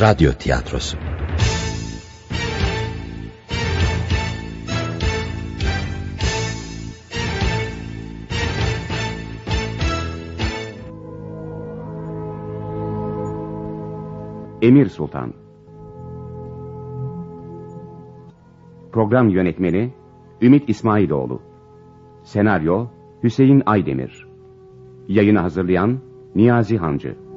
Radyo Tiyatrosu. Emir Sultan. Program Yönetmeni Ümit İsmailoğlu. Senaryo Hüseyin Aydemir. Yayını hazırlayan Niyazi Hancı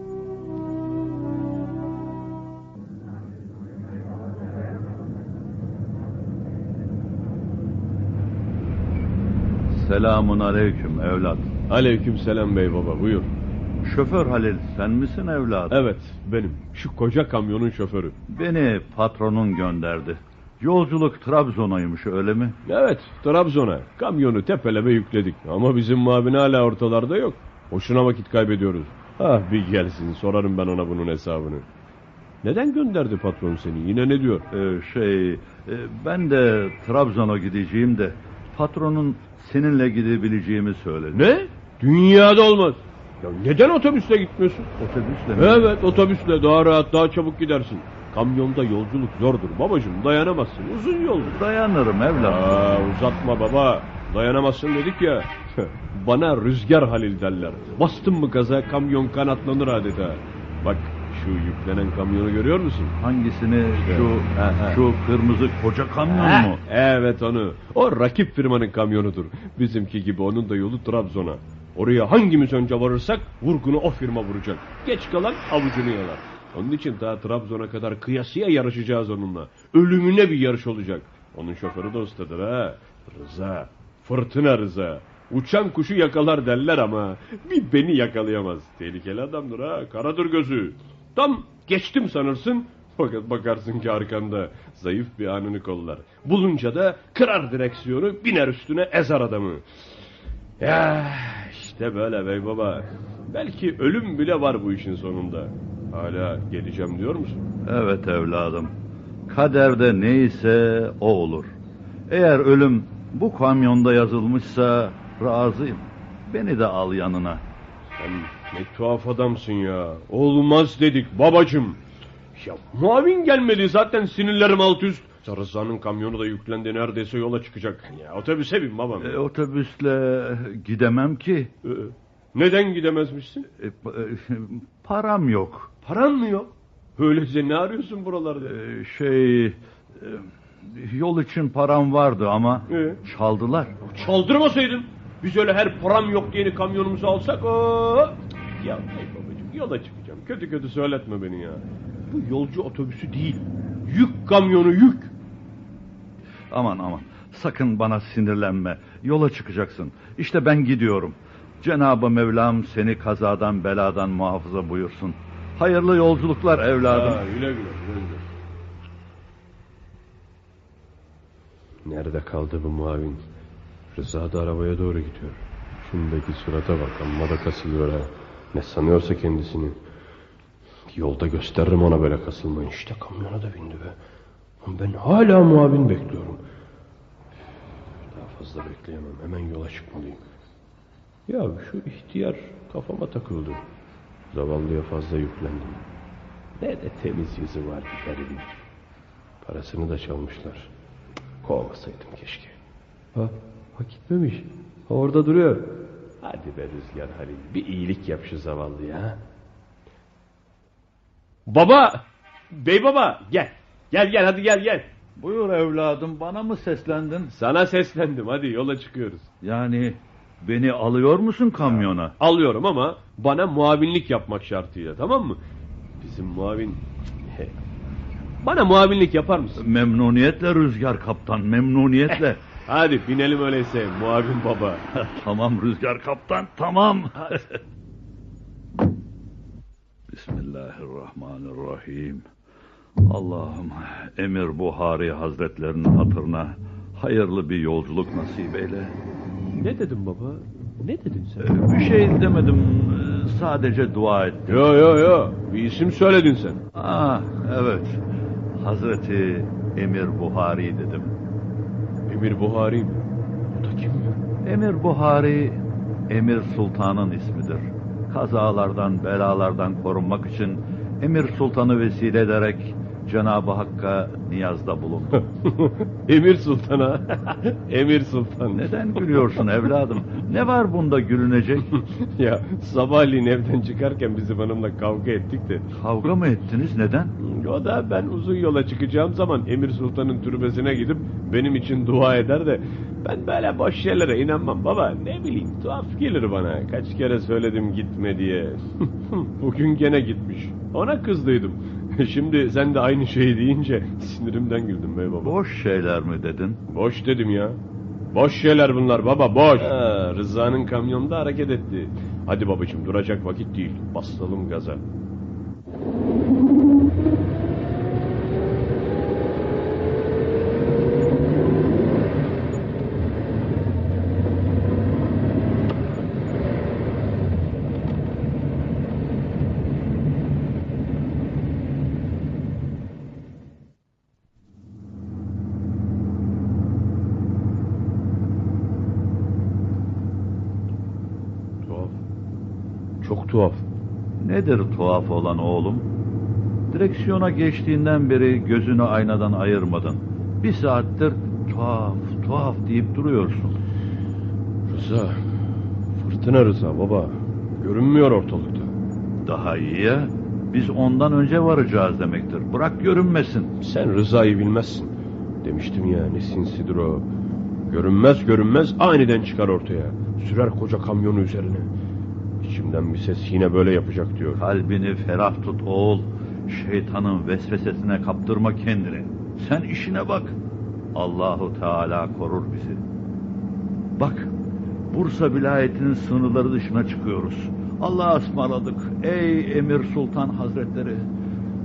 Selamun aleyküm evlat. Aleyküm selam bey baba buyur. Şoför Halil sen misin evlat? Evet benim şu koca kamyonun şoförü. Beni patronun gönderdi. Yolculuk Trabzon'aymış öyle mi? Evet Trabzon'a kamyonu tepeleme yükledik ama bizim mavin hala ortalarda yok. Boşuna vakit kaybediyoruz. Ah bir gelsin sorarım ben ona bunun hesabını. Neden gönderdi patron seni yine ne diyor? Ee, şey e, ben de Trabzon'a gideceğim de patronun seninle gidebileceğimi söyledi. Ne? Dünyada olmaz. Ya neden otobüsle gitmiyorsun? Otobüsle mi? Evet otobüsle daha rahat daha çabuk gidersin. Kamyonda yolculuk zordur babacığım dayanamazsın uzun yoldur. Dayanırım evlat. Aa, uzatma baba. Dayanamazsın dedik ya. Bana rüzgar Halil derler. Bastın mı gaza kamyon kanatlanır adeta. Bak şu yüklenen kamyonu görüyor musun? Hangisini şu Ha, ha. şu kırmızı koca kamyon mu? Evet onu. O rakip firmanın kamyonudur. Bizimki gibi onun da yolu Trabzon'a. Oraya hangimiz önce varırsak vurgunu o firma vuracak. Geç kalan avucunu yalar. Onun için daha Trabzon'a kadar kıyasıya yarışacağız onunla. Ölümüne bir yarış olacak. Onun şoförü de ustadır ha. Rıza. Fırtına Rıza. Uçan kuşu yakalar derler ama bir beni yakalayamaz. Tehlikeli adamdır ha. Karadır gözü. Tam geçtim sanırsın. Fakat bakarsın ki arkanda zayıf bir anını kollar. Bulunca da kırar direksiyonu biner üstüne ezer adamı. Ya işte böyle bey baba. Belki ölüm bile var bu işin sonunda. Hala geleceğim diyor musun? Evet evladım. Kaderde neyse o olur. Eğer ölüm bu kamyonda yazılmışsa razıyım. Beni de al yanına. Sen ne tuhaf adamsın ya. Olmaz dedik babacım. Ya muavin gelmedi zaten sinirlerim alt üst. Rıza'nın kamyonu da yüklendi neredeyse yola çıkacak. Ya otobüse bin babam. E, otobüsle gidemem ki. Ee, neden gidemezmişsin? E, e, param yok. Paran mı yok? Öyleyse ne arıyorsun buralarda? E, şey e, yol için param vardı ama Ee? çaldılar. Çaldırmasaydın. Biz öyle her param yok diyeni kamyonumuzu alsak. Oo! Ya hey babacığım yola çıkacağım. Kötü kötü söyletme beni ya. Bu yolcu otobüsü değil. Yük kamyonu yük. Aman aman sakın bana sinirlenme. Yola çıkacaksın. İşte ben gidiyorum. Cenab-ı Mevlam seni kazadan beladan muhafaza buyursun. Hayırlı yolculuklar evladım. Ha, güle güle. Nerede kaldı bu muavin? Rıza da arabaya doğru gidiyor. Şundaki surata bak amma da kasılıyor ha. Ne sanıyorsa kendisini. Yolda gösteririm ona böyle kasılmayı. İşte kamyona da bindi be. Ben hala muavin bekliyorum. Daha fazla bekleyemem. Hemen yola çıkmalıyım. Ya şu ihtiyar kafama takıldı. Zavallıya fazla yüklendim. Ne de temiz yüzü var bir garibin. Parasını da çalmışlar. Kovmasaydım keşke. Ha, ha gitmemiş. Ha, orada duruyor. Hadi be Rüzgar Halil. Bir iyilik yap şu zavallıya. Baba! Bey baba gel. Gel gel hadi gel gel. Buyur evladım bana mı seslendin? Sana seslendim hadi yola çıkıyoruz. Yani beni alıyor musun kamyona? Alıyorum ama bana muavinlik yapmak şartıyla tamam mı? Bizim muavin... Bana muavinlik yapar mısın? Memnuniyetle Rüzgar Kaptan memnuniyetle. Hadi binelim öyleyse muavin baba. tamam Rüzgar Kaptan tamam. Bismillahirrahmanirrahim. Allah'ım Emir Buhari Hazretlerinin hatırına hayırlı bir yolculuk nasip eyle. Ne dedim baba? Ne dedin sen? Ee, Bir şey demedim ee, sadece dua ettim. Yo yo yo bir isim söyledin sen. Ah evet Hazreti Emir Buhari dedim. Emir Buhari mi? O da kim ya? Emir Buhari Emir Sultan'ın ismidir. Kazalardan, belalardan korunmak için Emir Sultan'ı vesile ederek Cenab-ı Hakk'a niyazda bulundum. Emir Sultan'a. Emir Sultan. Neden gülüyorsun evladım? Ne var bunda gülünecek? ya sabahleyin evden çıkarken bizim hanımla kavga ettik de. Kavga mı ettiniz? Neden? O da ben uzun yola çıkacağım zaman Emir Sultan'ın türbesine gidip benim için dua eder de ben böyle boş şeylere inanmam baba. Ne bileyim tuhaf gelir bana. Kaç kere söyledim gitme diye. Bugün gene gitmiş. Ona kızdıydım. Şimdi sen de aynı şeyi deyince sinirimden güldüm be baba. Boş şeyler mi dedin? Boş dedim ya. Boş şeyler bunlar baba boş. Ha, Rıza'nın kamyonda hareket etti. Hadi babacığım duracak vakit değil. Basalım gaza. Tuhaf. Çok tuhaf. Nedir tuhaf olan oğlum? Direksiyona geçtiğinden beri gözünü aynadan ayırmadın. Bir saattir tuhaf, tuhaf deyip duruyorsun. Rıza. Fırtına Rıza baba. Görünmüyor ortalıkta. Daha iyi ya. Biz ondan önce varacağız demektir. Bırak görünmesin. Sen Rıza'yı bilmezsin. Demiştim ya ne sinsidir o. Görünmez görünmez aniden çıkar ortaya. Sürer koca kamyonu üzerine. İçimden bir ses yine böyle yapacak diyor. Kalbini ferah tut oğul. Şeytanın vesvesesine kaptırma kendini. Sen işine bak. Allahu Teala korur bizi. Bak, Bursa vilayetinin sınırları dışına çıkıyoruz. Allah'a ısmarladık. Ey Emir Sultan Hazretleri.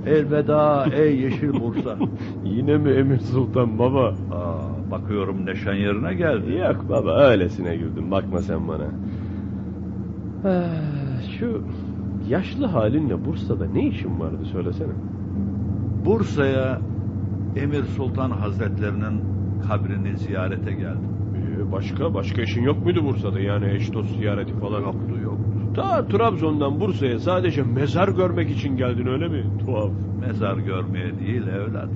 Elveda ey Yeşil Bursa. Yine mi Emir Sultan baba? Aa, bakıyorum neşen yerine geldi. Yok baba öylesine güldüm bakma sen bana. Ah, Şu yaşlı halinle Bursa'da ne işin vardı söylesene. Bursa'ya Emir Sultan Hazretlerinin kabrini ziyarete geldim. Ee, başka başka işin yok muydu Bursa'da yani eş dost ziyareti falan? Yoktu yoktu. Ta Trabzon'dan Bursa'ya sadece mezar görmek için geldin öyle mi? Tuhaf. Mezar görmeye değil evlat.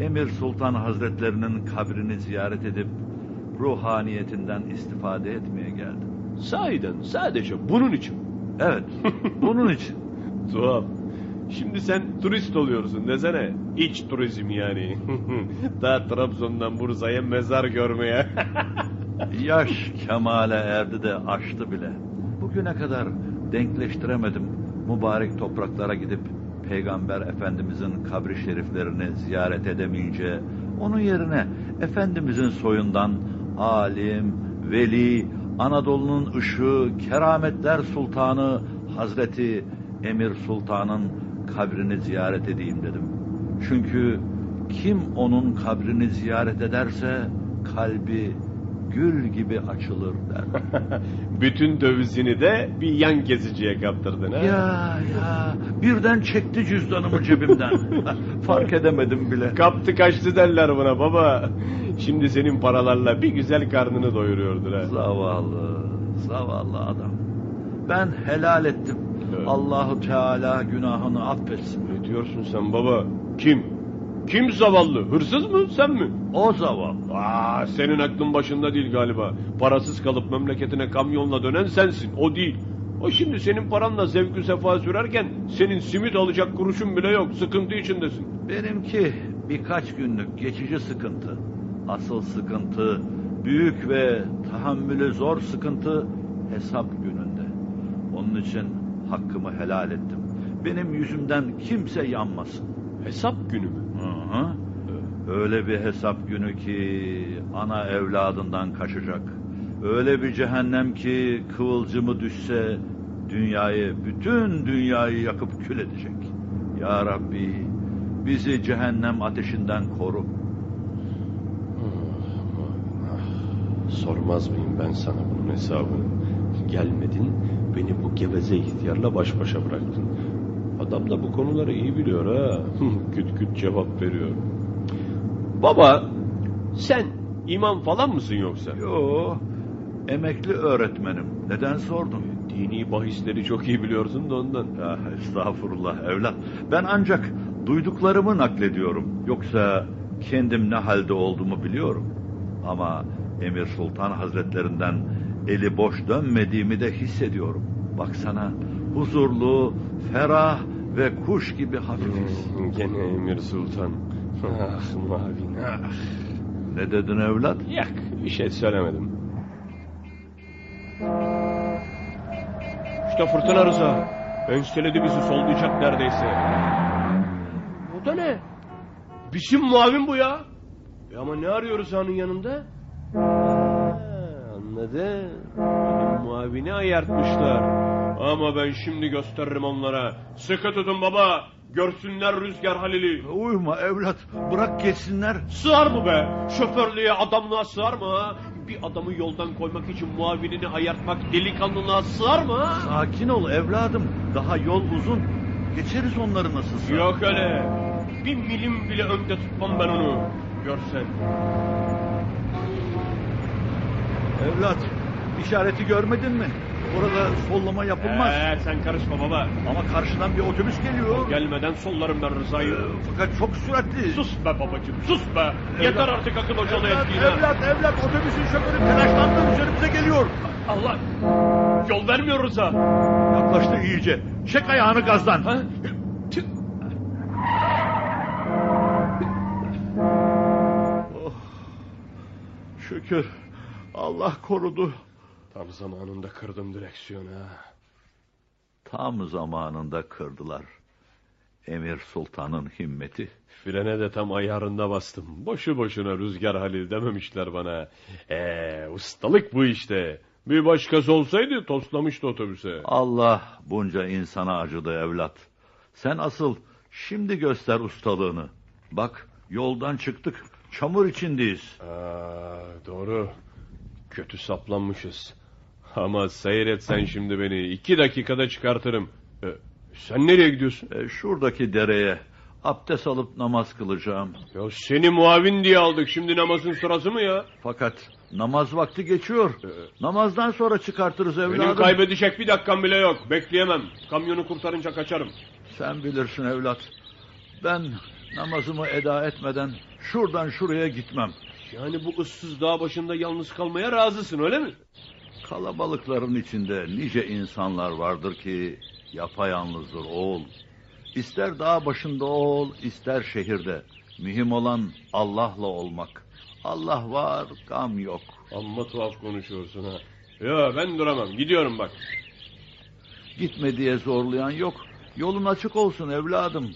Emir Sultan Hazretlerinin kabrini ziyaret edip ruhaniyetinden istifade etmeye geldim. Sahiden sadece bunun için. Evet, bunun için. Tuhaf. Şimdi sen turist oluyorsun desene. İç turizm yani. Ta Trabzon'dan Bursa'ya mezar görmeye. Yaş kemale erdi de aştı bile. Bugüne kadar denkleştiremedim. Mübarek topraklara gidip Peygamber Efendimizin kabri şeriflerini ziyaret edemeyince onun yerine Efendimizin soyundan alim, veli, Anadolu'nun ışığı, kerametler sultanı Hazreti Emir Sultan'ın kabrini ziyaret edeyim dedim. Çünkü kim onun kabrini ziyaret ederse kalbi gül gibi açılır der. Bütün dövizini de bir yan kesiciye kaptırdın ha? ya ya birden çekti cüzdanımı cebimden. Fark edemedim bile. Kaptı kaçtı derler buna baba. Şimdi senin paralarla bir güzel karnını doyuruyordur ha. Zavallı, zavallı adam. Ben helal ettim. Evet. Allahu Teala günahını affetsin. Ne diyorsun sen baba? Kim? Kim zavallı? Hırsız mı sen mi? O zavallı. Aa, senin aklın başında değil galiba. Parasız kalıp memleketine kamyonla dönen sensin. O değil. O şimdi senin paranla zevkü sefa sürerken senin simit alacak kuruşun bile yok. Sıkıntı içindesin. Benimki birkaç günlük geçici sıkıntı. Asıl sıkıntı, büyük ve tahammülü zor sıkıntı hesap gününde. Onun için hakkımı helal ettim. Benim yüzümden kimse yanmasın. Hesap günü mü? Hı hı. Öyle bir hesap günü ki ana evladından kaçacak. Öyle bir cehennem ki kıvılcımı düşse dünyayı, bütün dünyayı yakıp kül edecek. Ya Rabbi bizi cehennem ateşinden koru. Sormaz mıyım ben sana bunun hesabını? Gelmedin, beni bu geveze ihtiyarla baş başa bıraktın. Adam da bu konuları iyi biliyor ha. küt küt cevap veriyor. Baba, sen imam falan mısın yoksa? Yo, emekli öğretmenim. Neden sordun? Dini bahisleri çok iyi biliyorsun da ondan. Ya estağfurullah evlat. Ben ancak duyduklarımı naklediyorum. Yoksa kendim ne halde olduğumu biliyorum. Ama Emir Sultan Hazretlerinden eli boş dönmediğimi de hissediyorum. Baksana huzurlu, ferah ve kuş gibi hafifiz. Gene Emir Sultan. Ah Mavin ah. Ne dedin evlat? Yak bir şey söylemedim. İşte fırtına Rıza. Enseledi bizi sollayacak neredeyse. Bu da ne? Bizim muavin bu ya. E ama ne arıyor Rıza'nın yanında? Ha, anladım. Benim muavini ayartmışlar. Ama ben şimdi gösteririm onlara. Sıkı tutun baba. Görsünler Rüzgar Halil'i. Uyuma evlat. Bırak geçsinler. Sığar mı be? Şoförlüğe, adamlığa sığar mı ha? Bir adamı yoldan koymak için muavinini ayartmak delikanlılığa sığar mı ha? Sakin ol evladım. Daha yol uzun. Geçeriz onları nasılsa. Yok öyle. Bir milim bile önde tutmam ben onu. Görsen. Evlat, işareti görmedin mi? Orada sollama yapılmaz. Ee, sen karışma baba. Ama karşıdan bir otobüs geliyor. Gelmeden sollarım ben Rıza'yı. Ee, fakat çok süratli. Sus be babacığım sus be. Yeter artık akıl hocalı Evlat, ettiğine. evlat, evlat, otobüsün şoförü telaşlandı üzerimize geliyor. Allah. Yol vermiyor Rıza. Yaklaştı iyice. Çek ayağını gazdan. Ha? Tüh. Şükür. Allah korudu. Tam zamanında kırdım direksiyonu ha. Tam zamanında kırdılar. Emir Sultan'ın himmeti. Frene de tam ayarında bastım. Boşu boşuna Rüzgar Halil dememişler bana. Eee ustalık bu işte. Bir başkası olsaydı toslamıştı otobüse. Allah bunca insana acıdı evlat. Sen asıl şimdi göster ustalığını. Bak yoldan çıktık. Çamur içindeyiz. Aa, doğru. Kötü saplanmışız. Ama seyret sen şimdi beni. iki dakikada çıkartırım. Ee, sen nereye gidiyorsun? E, şuradaki dereye abdest alıp namaz kılacağım. Ya seni muavin diye aldık. Şimdi namazın sırası mı ya? Fakat namaz vakti geçiyor. Namazdan sonra çıkartırız evladım. Benim kaybedecek bir dakikam bile yok. Bekleyemem. Kamyonu kurtarınca kaçarım. Sen bilirsin evlat. Ben namazımı eda etmeden şuradan şuraya gitmem. Yani bu ıssız dağ başında yalnız kalmaya razısın öyle mi? Kalabalıkların içinde nice insanlar vardır ki yapayalnızdır oğul. İster dağ başında ol, ister şehirde. Mühim olan Allah'la olmak. Allah var, gam yok. Amma tuhaf konuşuyorsun ha. Ya ben duramam. Gidiyorum bak. Gitme diye zorlayan yok. Yolun açık olsun evladım.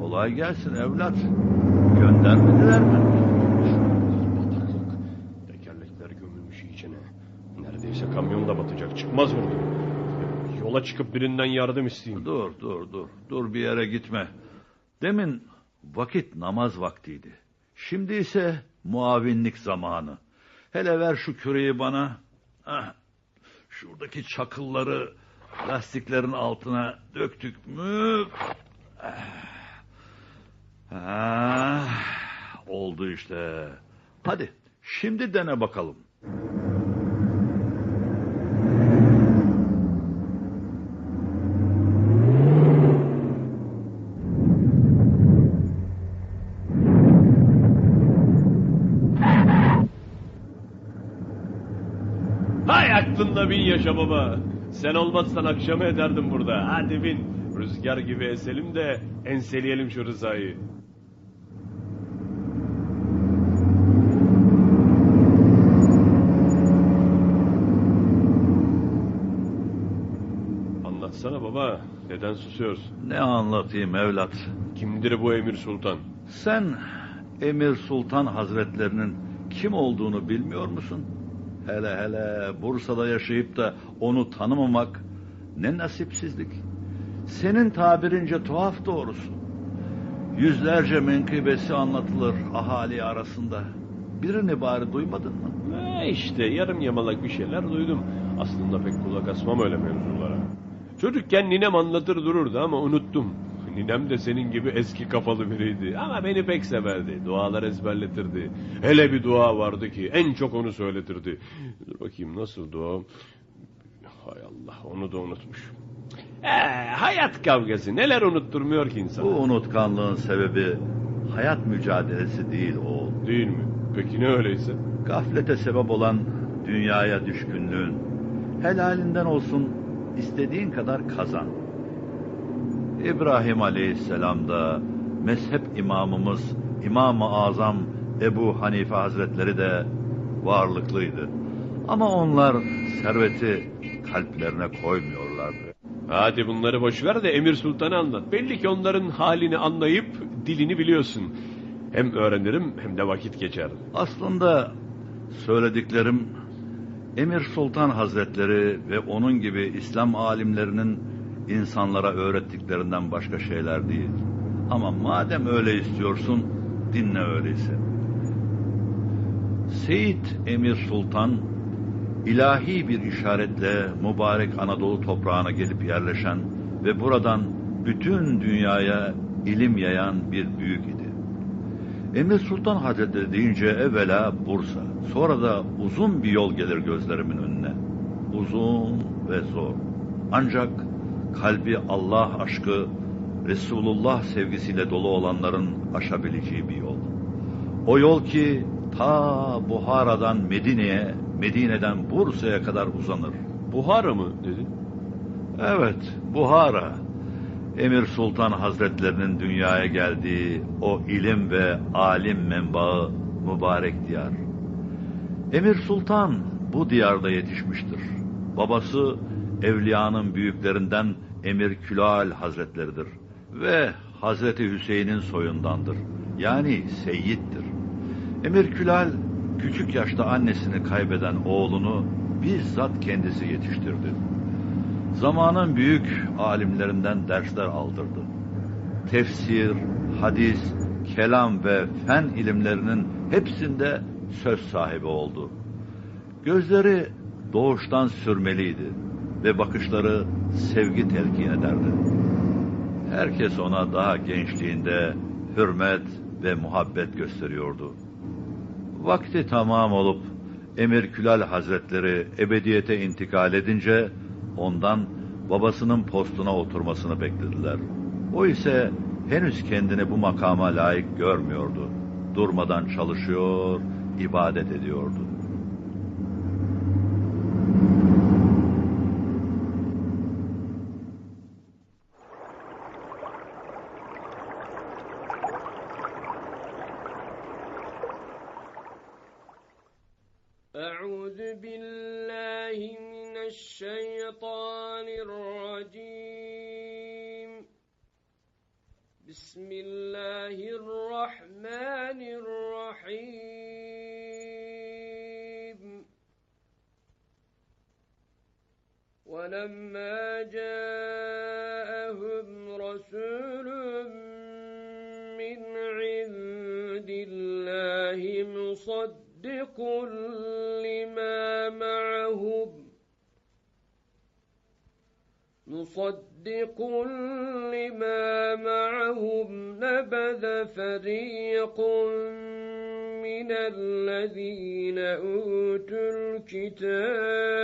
Kolay gelsin evlat. Göndermediler mi? Bataklık. Tekerlekler gömülmüş içine. Neredeyse kamyon da batacak. Çıkmaz buradan. Yola çıkıp birinden yardım isteyeyim. Dur dur dur. Dur bir yere gitme. Demin vakit namaz vaktiydi. Şimdi ise muavinlik zamanı. Hele ver şu küreği bana. Ah, şuradaki çakılları lastiklerin altına döktük mü? Ah, oldu işte. Hadi şimdi dene bakalım. Hay aklında bin yaşa baba. Sen olmazsan akşamı ederdim burada. Hadi bin. Rüzgar gibi eselim de enseleyelim şu Rıza'yı. Anlatsana baba. Neden susuyorsun? Ne anlatayım evlat? Kimdir bu Emir Sultan? Sen Emir Sultan Hazretlerinin kim olduğunu bilmiyor musun? Hele hele Bursa'da yaşayıp da onu tanımamak ne nasipsizlik. Senin tabirince tuhaf doğrusu. Yüzlerce menkıbesi anlatılır ahali arasında. Birini bari duymadın mı? E işte yarım yamalak bir şeyler duydum. Aslında pek kulak asmam öyle mevzulara. Çocukken ninem anlatır dururdu ama unuttum. Ninem de senin gibi eski kafalı biriydi. Ama beni pek severdi. Dualar ezberletirdi. Hele bir dua vardı ki en çok onu söyletirdi. Dur bakayım nasıl dua? Hay Allah onu da unutmuş. Ee, hayat kavgası neler unutturmuyor ki Bu insan? unutkanlığın sebebi hayat mücadelesi değil oğul. Değil mi? Peki ne öyleyse? Gaflete sebep olan dünyaya düşkünlüğün. Helalinden olsun istediğin kadar kazan. İbrahim Aleyhisselam da mezhep imamımız İmam-ı Azam Ebu Hanife Hazretleri de varlıklıydı. Ama onlar serveti kalplerine koymuyorlardı. Hadi bunları boş ver de Emir Sultan'ı anlat. Belli ki onların halini anlayıp dilini biliyorsun. Hem öğrenirim hem de vakit geçer. Aslında söylediklerim Emir Sultan Hazretleri ve onun gibi İslam alimlerinin insanlara öğrettiklerinden başka şeyler değil. Ama madem öyle istiyorsun dinle öyleyse. Seyit Emir Sultan ilahi bir işaretle mübarek Anadolu toprağına gelip yerleşen ve buradan bütün dünyaya ilim yayan bir büyük. Emir Sultan Hazretleri deyince evvela Bursa, sonra da uzun bir yol gelir gözlerimin önüne. Uzun ve zor. Ancak kalbi Allah aşkı, Resulullah sevgisiyle dolu olanların aşabileceği bir yol. O yol ki ta Buhara'dan Medine'ye, Medine'den Bursa'ya kadar uzanır. Buhara mı dedi? Evet, Buhara. Emir Sultan Hazretlerinin dünyaya geldiği o ilim ve alim menbaı mübarek diyar. Emir Sultan bu diyarda yetişmiştir. Babası evliyanın büyüklerinden Emir Külal Hazretleridir ve Hazreti Hüseyin'in soyundandır. Yani seyyittir. Emir Külal küçük yaşta annesini kaybeden oğlunu bizzat kendisi yetiştirdi. Zamanın büyük alimlerinden dersler aldırdı. Tefsir, hadis, kelam ve fen ilimlerinin hepsinde söz sahibi oldu. Gözleri doğuştan sürmeliydi ve bakışları sevgi telkin ederdi. Herkes ona daha gençliğinde hürmet ve muhabbet gösteriyordu. Vakti tamam olup Emir Külal Hazretleri ebediyete intikal edince ondan babasının postuna oturmasını beklediler. O ise henüz kendini bu makama layık görmüyordu. Durmadan çalışıyor, ibadet ediyordu. الشيطان الرجيم. بسم الله الرحمن الرحيم. ولما جاءهم رسول من عند الله مصدق لما معهم مصدق لما معهم نبذ فريق من الذين أوتوا الكتاب.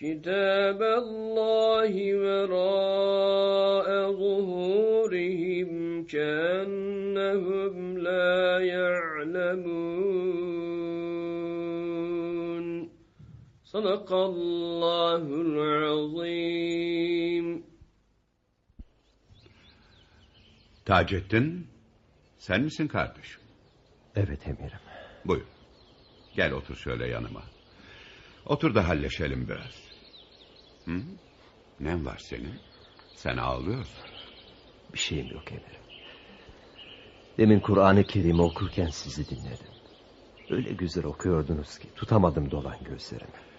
كتاب الله وراء ظهورهم كأنهم لا يعلمون. Sadakallahul azim. Taceddin, sen misin kardeşim? Evet emirim. Buyur. Gel otur şöyle yanıma. Otur da halleşelim biraz. Hı? Ne var senin? Sen ağlıyorsun. Bir şeyim yok emirim. Demin Kur'an-ı Kerim'i okurken sizi dinledim. Öyle güzel okuyordunuz ki tutamadım dolan gözlerimi.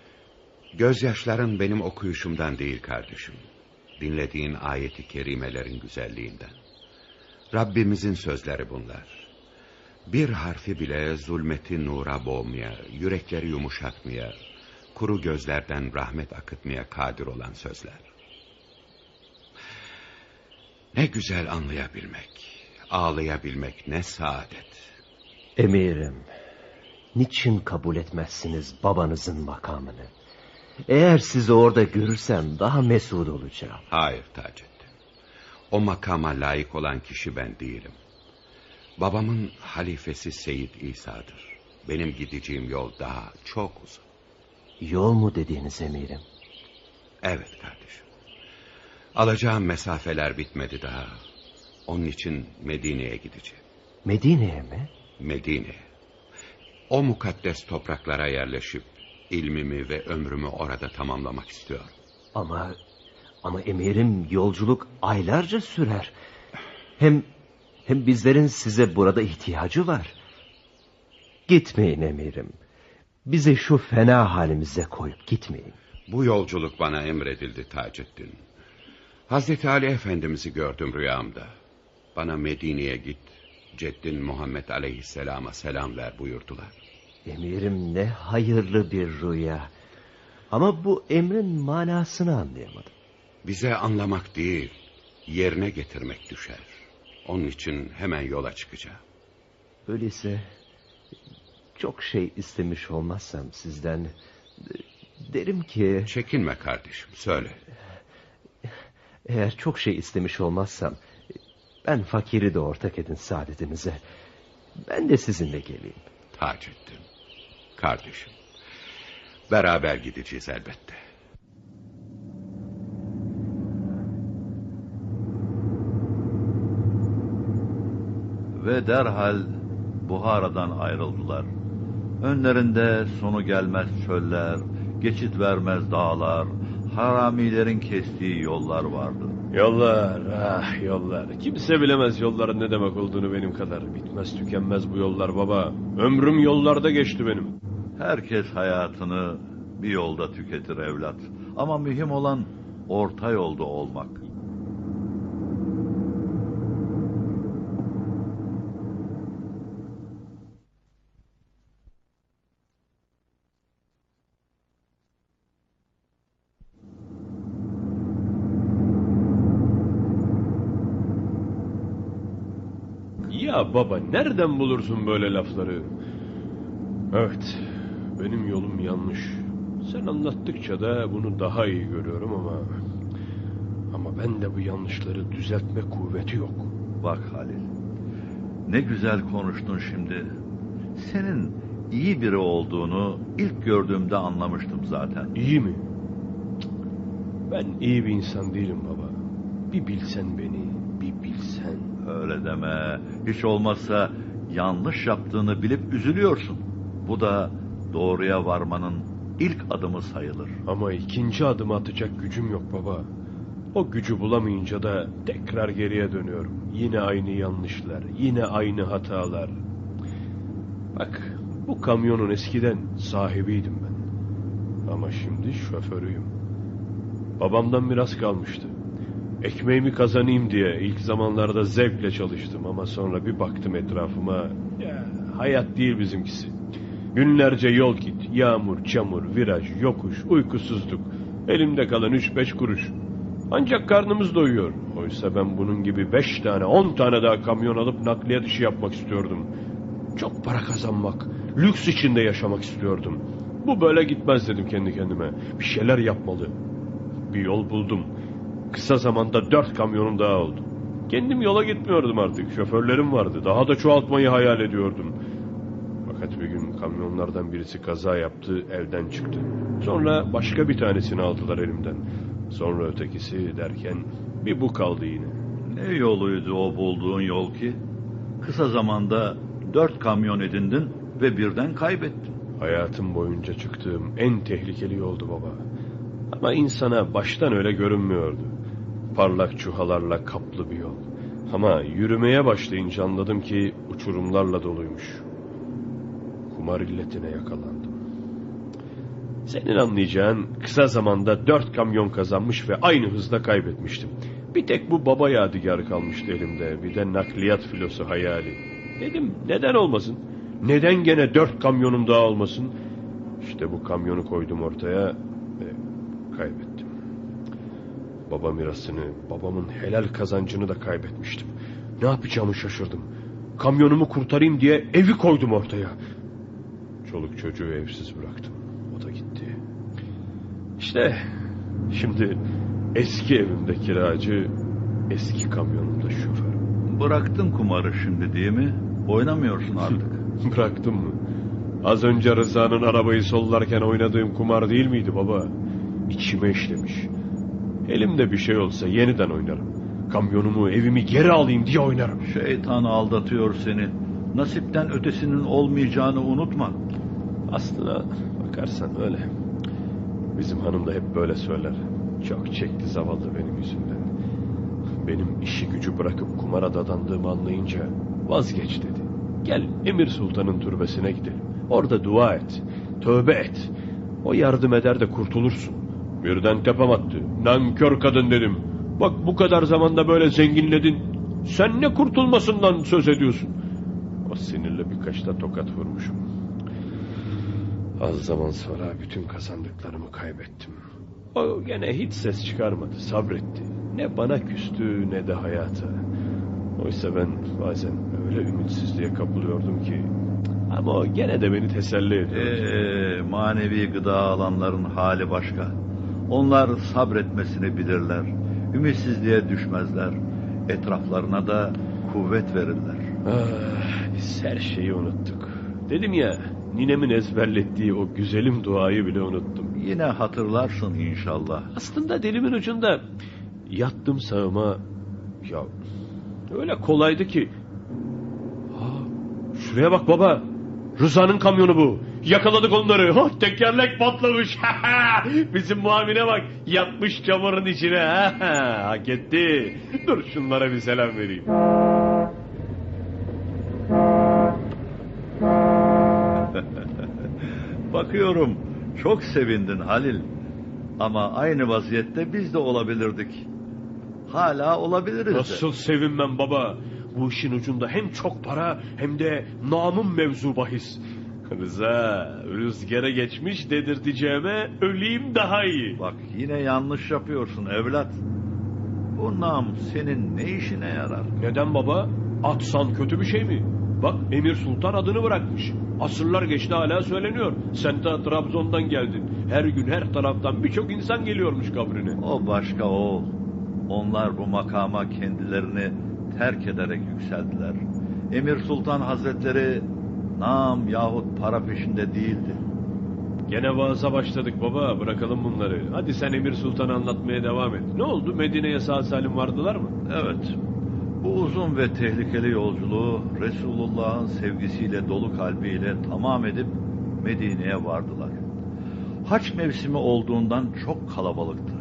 Gözyaşların benim okuyuşumdan değil kardeşim. Dinlediğin ayeti kerimelerin güzelliğinden. Rabbimizin sözleri bunlar. Bir harfi bile zulmeti nura boğmaya, yürekleri yumuşatmaya, kuru gözlerden rahmet akıtmaya kadir olan sözler. Ne güzel anlayabilmek, ağlayabilmek ne saadet. Emirim, niçin kabul etmezsiniz babanızın makamını? Eğer sizi orada görürsem daha mesut olacağım. Hayır Taceddin. O makama layık olan kişi ben değilim. Babamın halifesi Seyit İsa'dır. Benim gideceğim yol daha çok uzun. Yol mu dediğiniz emirim? Evet kardeşim. Alacağım mesafeler bitmedi daha. Onun için Medine'ye gideceğim. Medine'ye mi? Medine'ye. O mukaddes topraklara yerleşip ilmimi ve ömrümü orada tamamlamak istiyorum. Ama ama emirim yolculuk aylarca sürer. Hem hem bizlerin size burada ihtiyacı var. Gitmeyin emirim. Bizi şu fena halimize koyup gitmeyin. Bu yolculuk bana emredildi Taceddin. Hazreti Ali Efendimiz'i gördüm rüyamda. Bana Medine'ye git, Ceddin Muhammed Aleyhisselam'a selam ver buyurdular. Emirim ne hayırlı bir rüya. Ama bu emrin manasını anlayamadım. Bize anlamak değil, yerine getirmek düşer. Onun için hemen yola çıkacağım. Öyleyse çok şey istemiş olmazsam sizden derim ki Çekinme kardeşim, söyle. eğer çok şey istemiş olmazsam ben fakiri de ortak edin saadetinize. Ben de sizinle geleyim. Taceddin, kardeşim. Beraber gideceğiz elbette. Ve derhal Buhara'dan ayrıldılar. Önlerinde sonu gelmez çöller, geçit vermez dağlar, haramilerin kestiği yollar vardı. Yollar, ah yollar. Kimse bilemez yolların ne demek olduğunu benim kadar. Bitmez tükenmez bu yollar baba. Ömrüm yollarda geçti benim. Herkes hayatını bir yolda tüketir evlat. Ama mühim olan orta yolda olmak. Ya baba nereden bulursun böyle lafları? Evet, benim yolum yanlış. Sen anlattıkça da bunu daha iyi görüyorum ama... Ama ben de bu yanlışları düzeltme kuvveti yok. Bak Halil, ne güzel konuştun şimdi. Senin iyi biri olduğunu ilk gördüğümde anlamıştım zaten. İyi mi? Ben iyi bir insan değilim baba. Bir bilsen beni, bir bilsen. Öyle deme. Hiç olmazsa yanlış yaptığını bilip üzülüyorsun. Bu da doğruya varmanın ilk adımı sayılır. Ama ikinci adımı atacak gücüm yok baba. O gücü bulamayınca da tekrar geriye dönüyorum. Yine aynı yanlışlar, yine aynı hatalar. Bak, bu kamyonun eskiden sahibiydim ben. Ama şimdi şoförüyüm. Babamdan miras kalmıştı. Ekmeğimi kazanayım diye ilk zamanlarda zevkle çalıştım ama sonra bir baktım etrafıma. Ya, hayat değil bizimkisi. Günlerce yol git, yağmur, çamur, viraj, yokuş, uykusuzluk. Elimde kalan üç beş kuruş. Ancak karnımız doyuyor. Oysa ben bunun gibi beş tane, on tane daha kamyon alıp nakliyat işi yapmak istiyordum. Çok para kazanmak, lüks içinde yaşamak istiyordum. Bu böyle gitmez dedim kendi kendime. Bir şeyler yapmalı. Bir yol buldum. Kısa zamanda dört kamyonum daha oldu. Kendim yola gitmiyordum artık. Şoförlerim vardı. Daha da çoğaltmayı hayal ediyordum. Fakat bir gün kamyonlardan birisi kaza yaptı, evden çıktı. Sonra başka bir tanesini aldılar elimden. Sonra ötekisi derken bir bu kaldı yine. Ne yoluydu o bulduğun yol ki? Kısa zamanda dört kamyon edindin ve birden kaybettin. Hayatım boyunca çıktığım en tehlikeli yoldu baba. Ama insana baştan öyle görünmüyordu. Parlak çuhalarla kaplı bir yol. Ama yürümeye başlayınca anladım ki uçurumlarla doluymuş. Kumar illetine yakalandım. Senin anlayacağın kısa zamanda dört kamyon kazanmış ve aynı hızda kaybetmiştim. Bir tek bu baba yadigarı kalmıştı elimde. Bir de nakliyat filosu hayali. Dedim neden olmasın? Neden gene dört kamyonum daha olmasın? İşte bu kamyonu koydum ortaya ve kaybettim. Baba mirasını, babamın helal kazancını da kaybetmiştim. Ne yapacağımı şaşırdım. Kamyonumu kurtarayım diye evi koydum ortaya. Çoluk çocuğu evsiz bıraktım. O da gitti. İşte şimdi eski evimde kiracı, eski kamyonumda şoför. Bıraktın kumarı şimdi değil mi? Oynamıyorsun artık. Bıraktım mı? Az önce Rıza'nın arabayı sollarken oynadığım kumar değil miydi baba? İçime işlemiş. Elimde bir şey olsa yeniden oynarım. Kamyonumu, evimi geri alayım diye oynarım. Şeytan aldatıyor seni. Nasipten ötesinin olmayacağını unutma. Aslına bakarsan öyle. Bizim hanım da hep böyle söyler. Çok çekti zavallı benim yüzümden. Benim işi gücü bırakıp kumara dadandığımı anlayınca vazgeç dedi. Gel Emir Sultan'ın türbesine gidelim. Orada dua et. Tövbe et. O yardım eder de kurtulursun. Birden tepem attı. Nankör kadın dedim. Bak bu kadar zamanda böyle zenginledin. Sen ne kurtulmasından söz ediyorsun? O sinirle birkaç da tokat vurmuşum. Az zaman sonra bütün kazandıklarımı kaybettim. O gene hiç ses çıkarmadı, sabretti. Ne bana küstü ne de hayata. Oysa ben bazen öyle ümitsizliğe kapılıyordum ki... Ama o gene de beni teselli ediyordu. Ee, manevi gıda alanların hali başka. Onlar sabretmesini bilirler. Ümitsizliğe düşmezler. Etraflarına da kuvvet verirler. Ah, biz her şeyi unuttuk. Dedim ya, ninemin ezberlettiği o güzelim duayı bile unuttum. Yine hatırlarsın inşallah. Aslında dilimin ucunda yattım sağıma. Ya öyle kolaydı ki. Ha, şuraya bak baba. Rıza'nın kamyonu bu. Yakaladık onları. Ha, tekerlek patlamış. Bizim muamine bak. Yatmış çamurun içine. Ha, hak etti. Dur şunlara bir selam vereyim. Bakıyorum çok sevindin Halil. Ama aynı vaziyette biz de olabilirdik. Hala olabiliriz de. Nasıl sevinmem baba. Bu işin ucunda hem çok para hem de namım mevzu bahis. Rıza rüzgara geçmiş dedirteceğime öleyim daha iyi. Bak yine yanlış yapıyorsun evlat. Bu nam senin ne işine yarar? Neden baba? Atsan kötü bir şey mi? Bak Emir Sultan adını bırakmış. Asırlar geçti hala söyleniyor. Sen de Trabzon'dan geldin. Her gün her taraftan birçok insan geliyormuş kabrine. O başka oğul. Onlar bu makama kendilerini terk ederek yükseldiler. Emir Sultan Hazretleri nam yahut para peşinde değildi. Gene vaaza başladık baba bırakalım bunları. Hadi sen Emir Sultan'ı anlatmaya devam et. Ne oldu Medine'ye sağ salim vardılar mı? Evet, bu uzun ve tehlikeli yolculuğu Resulullah'ın sevgisiyle dolu kalbiyle tamam edip Medine'ye vardılar. Haç mevsimi olduğundan çok kalabalıktı.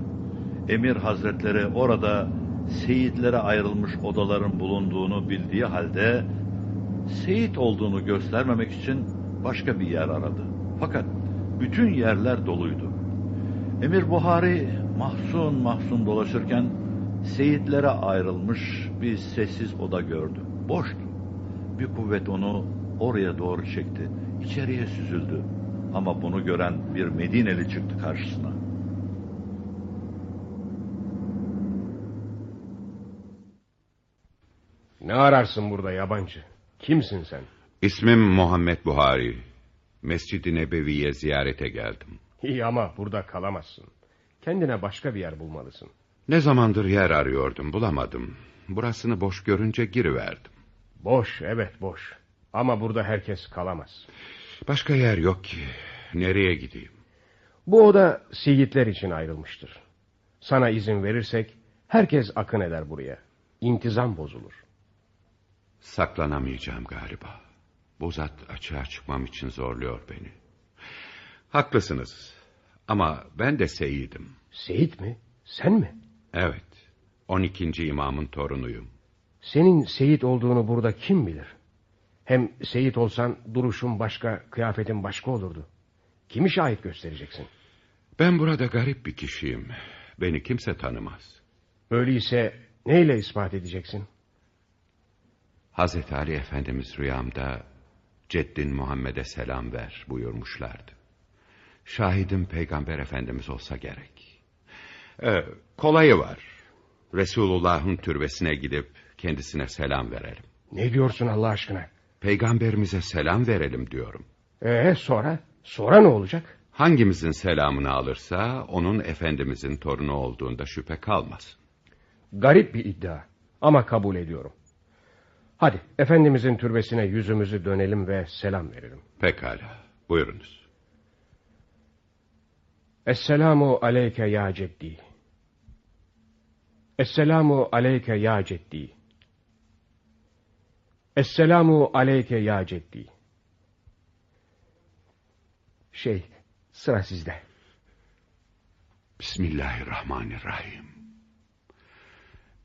Emir Hazretleri orada seyitlere ayrılmış odaların bulunduğunu bildiği halde seyit olduğunu göstermemek için başka bir yer aradı. Fakat bütün yerler doluydu. Emir Buhari mahzun mahzun dolaşırken seyitlere ayrılmış bir sessiz oda gördü. Boştu. Bir kuvvet onu oraya doğru çekti. İçeriye süzüldü. Ama bunu gören bir Medineli çıktı karşısına. Ne ararsın burada yabancı? Kimsin sen? İsmim Muhammed Buhari. Mescid-i Nebevi'ye ziyarete geldim. İyi ama burada kalamazsın. Kendine başka bir yer bulmalısın. Ne zamandır yer arıyordum bulamadım. Burasını boş görünce giriverdim. Boş evet boş. Ama burada herkes kalamaz. Başka yer yok ki. Nereye gideyim? Bu oda seyitler için ayrılmıştır. Sana izin verirsek herkes akın eder buraya. İntizam bozulur. Saklanamayacağım galiba. Bu zat açığa çıkmam için zorluyor beni. Haklısınız. Ama ben de seyidim. Seyit mi? Sen mi? Evet. 12. imamın torunuyum. Senin seyit olduğunu burada kim bilir? Hem seyit olsan duruşun başka, kıyafetin başka olurdu. Kimi şahit göstereceksin? Ben burada garip bir kişiyim. Beni kimse tanımaz. Öyleyse neyle ispat edeceksin? Hazreti Ali Efendimiz rüyamda Ceddin Muhammed'e selam ver buyurmuşlardı. Şahidim Peygamber Efendimiz olsa gerek. Ee, kolayı var. Resulullah'ın türbesine gidip kendisine selam verelim. Ne diyorsun Allah aşkına? Peygamberimize selam verelim diyorum. Ee sonra? Sonra ne olacak? Hangimizin selamını alırsa onun Efendimizin torunu olduğunda şüphe kalmaz. Garip bir iddia ama kabul ediyorum. Hadi Efendimizin türbesine yüzümüzü dönelim ve selam verelim. Pekala, buyurunuz. Esselamu aleyke ya ceddi. Esselamu aleyke ya ceddi. Esselamu aleyke ya ceddi. Şey, sıra sizde. Bismillahirrahmanirrahim.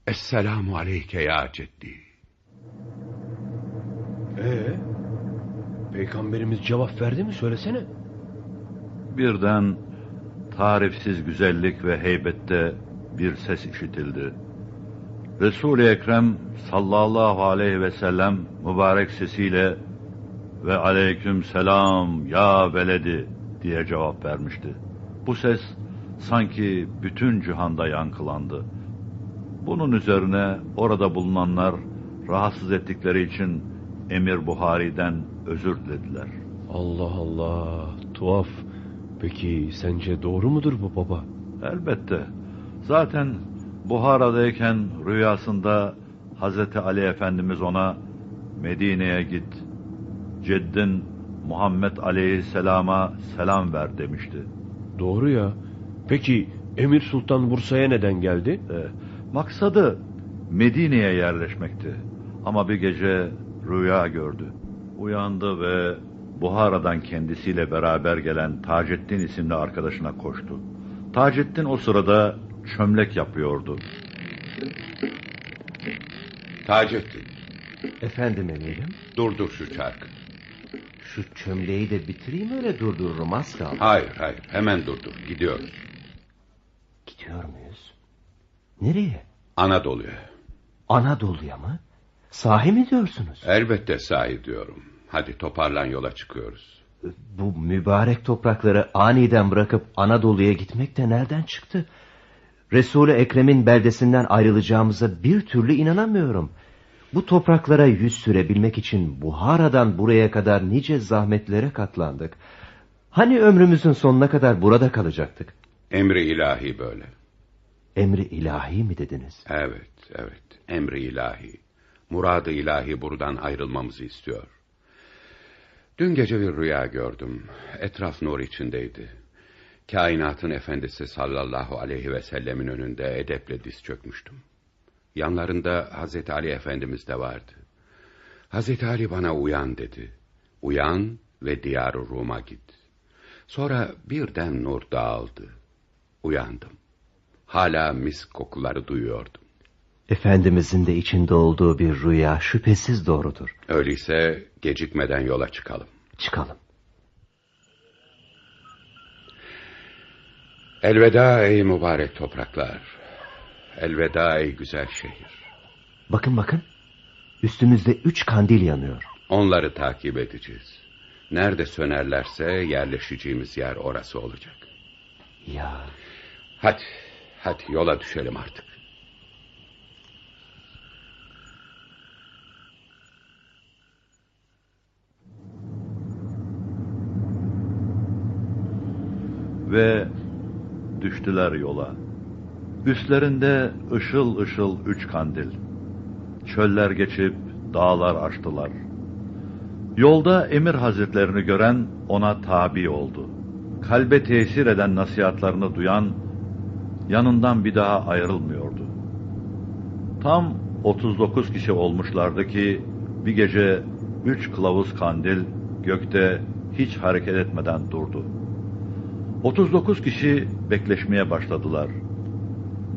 Esselamu aleyke ya ceddi. Ee, peygamberimiz cevap verdi mi söylesene. Birden tarifsiz güzellik ve heybette bir ses işitildi. Resul-i Ekrem sallallahu aleyhi ve sellem mübarek sesiyle ve aleyküm selam ya veledi diye cevap vermişti. Bu ses sanki bütün cihanda yankılandı. Bunun üzerine orada bulunanlar rahatsız ettikleri için Emir Buhari'den özür dilediler. Allah Allah, tuhaf. Peki sence doğru mudur bu baba? Elbette. Zaten Buhara'dayken rüyasında Hazreti Ali Efendimiz ona Medine'ye git. Ceddin Muhammed Aleyhisselam'a selam ver demişti. Doğru ya. Peki Emir Sultan Bursa'ya neden geldi? E, maksadı Medine'ye yerleşmekti. Ama bir gece rüya gördü. Uyandı ve Buhara'dan kendisiyle beraber gelen Taceddin isimli arkadaşına koştu. Taceddin o sırada çömlek yapıyordu. Taceddin, Efendim emirim. durdur şu çarkı. Şu çömleği de bitireyim öyle durdururum az kaldı. Hayır, hayır, hemen durdur, gidiyoruz. Gidiyor muyuz? Nereye? Anadolu'ya. Anadolu'ya mı? Sahi mi diyorsunuz? Elbette sahi diyorum. Hadi toparlan yola çıkıyoruz. Bu mübarek toprakları aniden bırakıp Anadolu'ya gitmek de nereden çıktı? Resul-i Ekrem'in beldesinden ayrılacağımıza bir türlü inanamıyorum. Bu topraklara yüz sürebilmek için Buhara'dan buraya kadar nice zahmetlere katlandık. Hani ömrümüzün sonuna kadar burada kalacaktık? Emri ilahi böyle. Emri ilahi mi dediniz? Evet, evet. Emri ilahi. Muradı ilahi buradan ayrılmamızı istiyor. Dün gece bir rüya gördüm. Etraf nur içindeydi. Kainatın efendisi sallallahu aleyhi ve sellemin önünde edeple diz çökmüştüm. Yanlarında Hazreti Ali Efendimiz de vardı. Hazreti Ali bana uyan dedi. Uyan ve diyar Rum'a git. Sonra birden nur dağıldı. Uyandım. Hala mis kokuları duyuyordum. Efendimizin de içinde olduğu bir rüya şüphesiz doğrudur. Öyleyse gecikmeden yola çıkalım. Çıkalım. Elveda ey mübarek topraklar. Elveda ey güzel şehir. Bakın bakın. Üstümüzde üç kandil yanıyor. Onları takip edeceğiz. Nerede sönerlerse yerleşeceğimiz yer orası olacak. Ya Hadi, hadi yola düşelim artık. ve düştüler yola. Üstlerinde ışıl ışıl üç kandil. Çöller geçip dağlar aştılar. Yolda emir hazretlerini gören ona tabi oldu. Kalbe tesir eden nasihatlarını duyan yanından bir daha ayrılmıyordu. Tam 39 kişi olmuşlardı ki bir gece üç kılavuz kandil gökte hiç hareket etmeden durdu. 39 kişi bekleşmeye başladılar.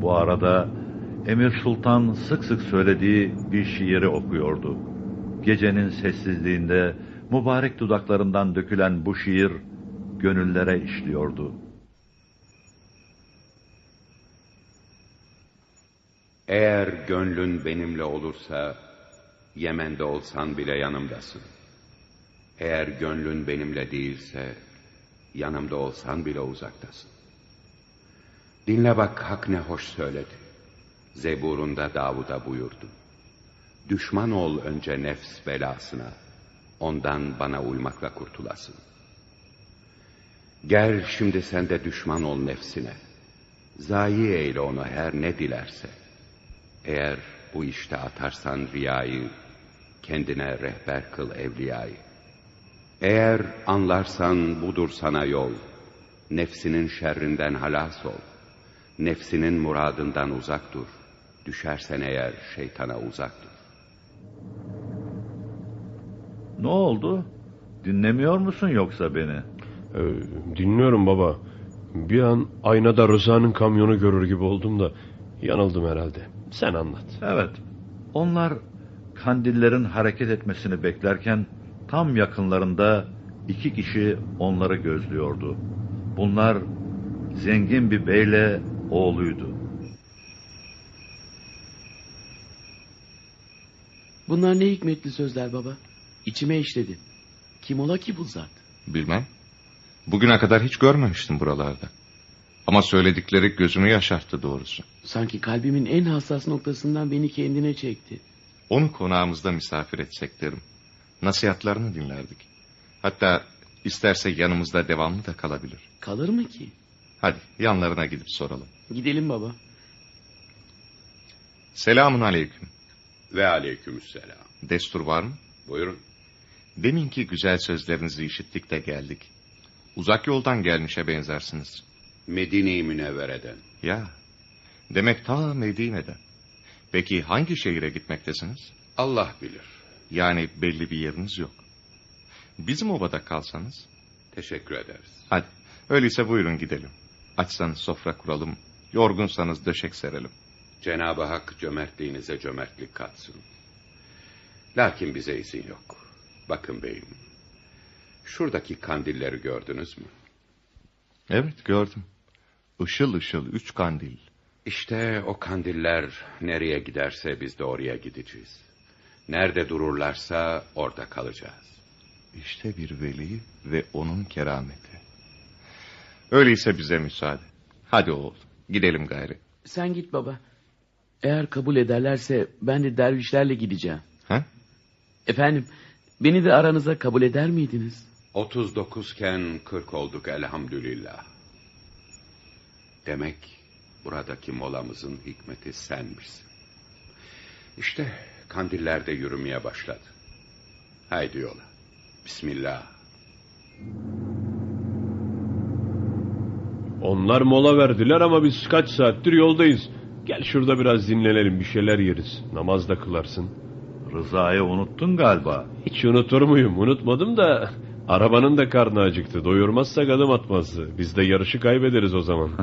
Bu arada Emir Sultan sık sık söylediği bir şiiri okuyordu. Gecenin sessizliğinde mübarek dudaklarından dökülen bu şiir gönüllere işliyordu. Eğer gönlün benimle olursa Yemen'de olsan bile yanımdasın. Eğer gönlün benimle değilse, yanımda olsan bile uzaktasın. Dinle bak hak ne hoş söyledi. Zeburunda Davud'a buyurdu. Düşman ol önce nefs belasına, ondan bana uymakla kurtulasın. Gel şimdi sen de düşman ol nefsine. Zayi eyle onu her ne dilerse. Eğer bu işte atarsan riyayı, kendine rehber kıl evliyayı. Eğer anlarsan budur sana yol, nefsinin şerrinden halas ol. Nefsinin muradından uzak dur. Düşersen eğer şeytana uzak dur. Ne oldu? Dinlemiyor musun yoksa beni? Ee, dinliyorum baba. Bir an aynada Rıza'nın kamyonu görür gibi oldum da yanıldım herhalde. Sen anlat. Evet. Onlar kandillerin hareket etmesini beklerken tam yakınlarında iki kişi onları gözlüyordu. Bunlar zengin bir beyle oğluydu. Bunlar ne hikmetli sözler baba. İçime işledi. Kim ola ki bu zat? Bilmem. Bugüne kadar hiç görmemiştim buralarda. Ama söyledikleri gözümü yaşarttı doğrusu. Sanki kalbimin en hassas noktasından beni kendine çekti. Onu konağımızda misafir etsek derim. Nasihatlarını dinlerdik. Hatta isterse yanımızda devamlı da kalabilir. Kalır mı ki? Hadi yanlarına gidip soralım. Gidelim baba. Selamun aleyküm. Ve aleykümselam. Destur var mı? Buyurun. Deminki güzel sözlerinizi işittik de geldik. Uzak yoldan gelmişe benzersiniz. Medine-i Münevvere'den. Ya, demek ta Medine'den. Peki hangi şehire gitmektesiniz? Allah bilir. Yani belli bir yeriniz yok. Bizim obada kalsanız. Teşekkür ederiz. Hadi, öyleyse buyurun gidelim. Açsanız sofra kuralım, yorgunsanız döşek serelim. Cenab-ı Hak cömertliğinize cömertlik katsın. Lakin bize izin yok. Bakın beyim. Şuradaki kandilleri gördünüz mü? Evet, gördüm. Işıl ışıl üç kandil. İşte o kandiller nereye giderse biz de oraya gideceğiz. Nerede dururlarsa orada kalacağız. İşte bir veli ve onun kerameti. Öyleyse bize müsaade. Hadi oğul, gidelim gayri. Sen git baba. Eğer kabul ederlerse ben de dervişlerle gideceğim. Ha? Efendim beni de aranıza kabul eder miydiniz? 39 iken 40 olduk elhamdülillah. Demek buradaki molamızın hikmeti senmişsin. İşte kandillerde yürümeye başladı. Haydi yola. Bismillah. Onlar mola verdiler ama biz kaç saattir yoldayız. Gel şurada biraz dinlenelim bir şeyler yeriz. Namaz da kılarsın. Rıza'yı unuttun galiba. Hiç unutur muyum? Unutmadım da arabanın da karnı acıktı. Doyurmazsak adım atmazdı. Biz de yarışı kaybederiz o zaman.